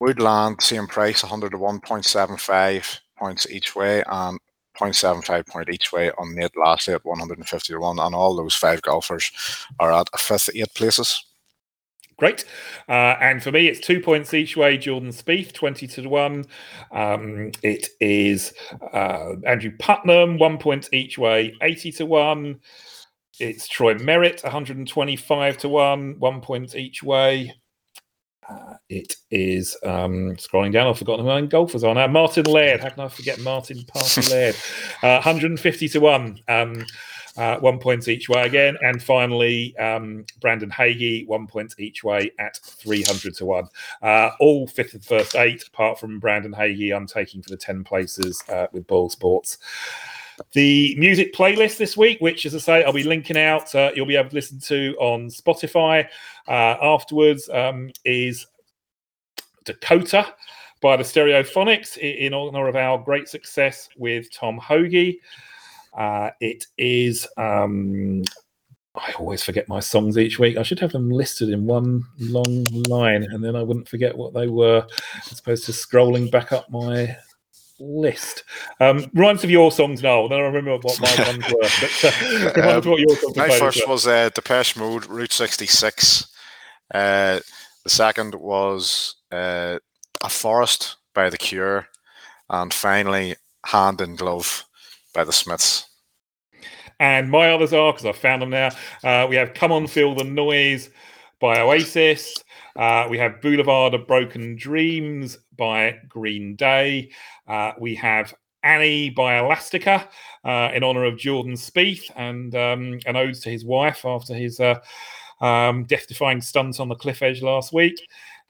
Woodland, same price, 100 to 1.75 points each way, and 0.75 point each way on Nate Lashley at 150 to 1. And all those five golfers are at a fifth, eight places.
Great. Uh, and for me, it's two points each way. Jordan Spieth, 20 to 1. Um, it is uh, Andrew Putnam, one point each way, 80 to 1. It's Troy Merritt, 125 to 1, one point each way. Uh, it is um, scrolling down. I've forgotten who my golfers are now. Martin Laird. How can I forget Martin Party Laird? Uh, 150 to one. Um, uh, one point each way again. And finally, um, Brandon Hagy, one point each way at 300 to one. Uh, all fifth and first eight, apart from Brandon Hagy, I'm taking for the 10 places uh, with Boyle Sports. The music playlist this week, which, as I say, I'll be linking out, uh, you'll be able to listen to on Spotify uh, afterwards, um, is Dakota by the Stereophonics in honor of our great success with Tom Hoge. Uh, it is. Um, I always forget my songs each week. I should have them listed in one long line, and then I wouldn't forget what they were, as opposed to scrolling back up my list. Um, rhymes of your songs now. Then I remember what my ones were. But, uh, um,
what your songs my first was uh, Depeche Mode, Route 66. Uh, the second was uh, A Forest by The Cure. And finally, Hand in Glove by The Smiths.
And my others are, because I've found them now, uh, we have Come On Feel the Noise by Oasis. Uh, we have Boulevard of Broken Dreams by Green Day. Uh, we have Annie by Elastica uh, in honor of Jordan Spieth and um, an ode to his wife after his uh, um, death defying stunt on the cliff edge last week.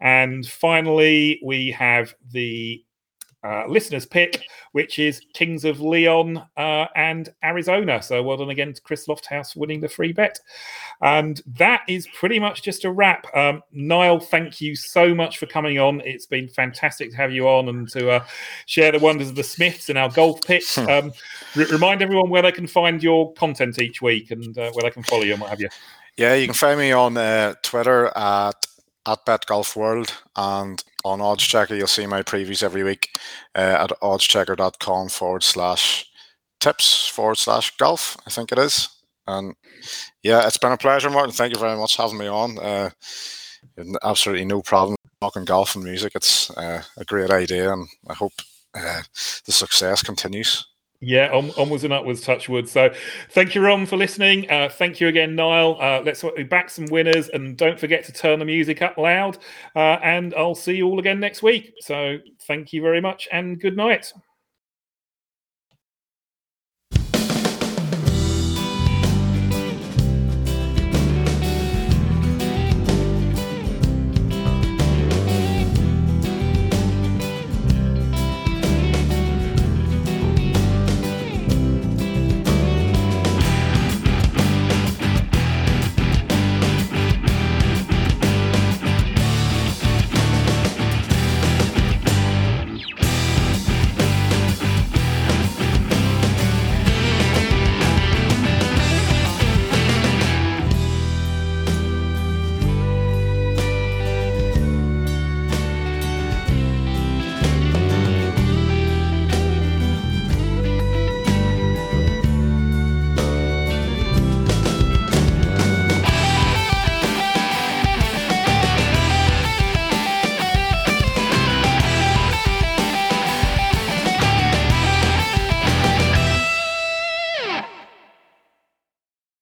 And finally, we have the uh, listeners pick, which is Kings of Leon uh, and Arizona. So well done again to Chris Lofthouse winning the free bet. And that is pretty much just a wrap. Um, Niall, thank you so much for coming on. It's been fantastic to have you on and to uh, share the wonders of the Smiths and our golf picks. Hmm. Um, r- remind everyone where they can find your content each week and uh, where they can follow you and what have you.
Yeah, you can find me on uh, Twitter at at Bet Golf World and on Oddschecker. You'll see my previews every week uh, at oddschecker.com forward slash tips forward slash golf. I think it is. And yeah, it's been a pleasure, Martin. Thank you very much for having me on. Uh, absolutely no problem talking golf and music. It's uh, a great idea, and I hope uh, the success continues.
Yeah, on, onwards and upwards, touch wood. So thank you, Ron, for listening. Uh, thank you again, Niall. Uh, let's back some winners and don't forget to turn the music up loud. Uh, and I'll see you all again next week. So thank you very much and good night.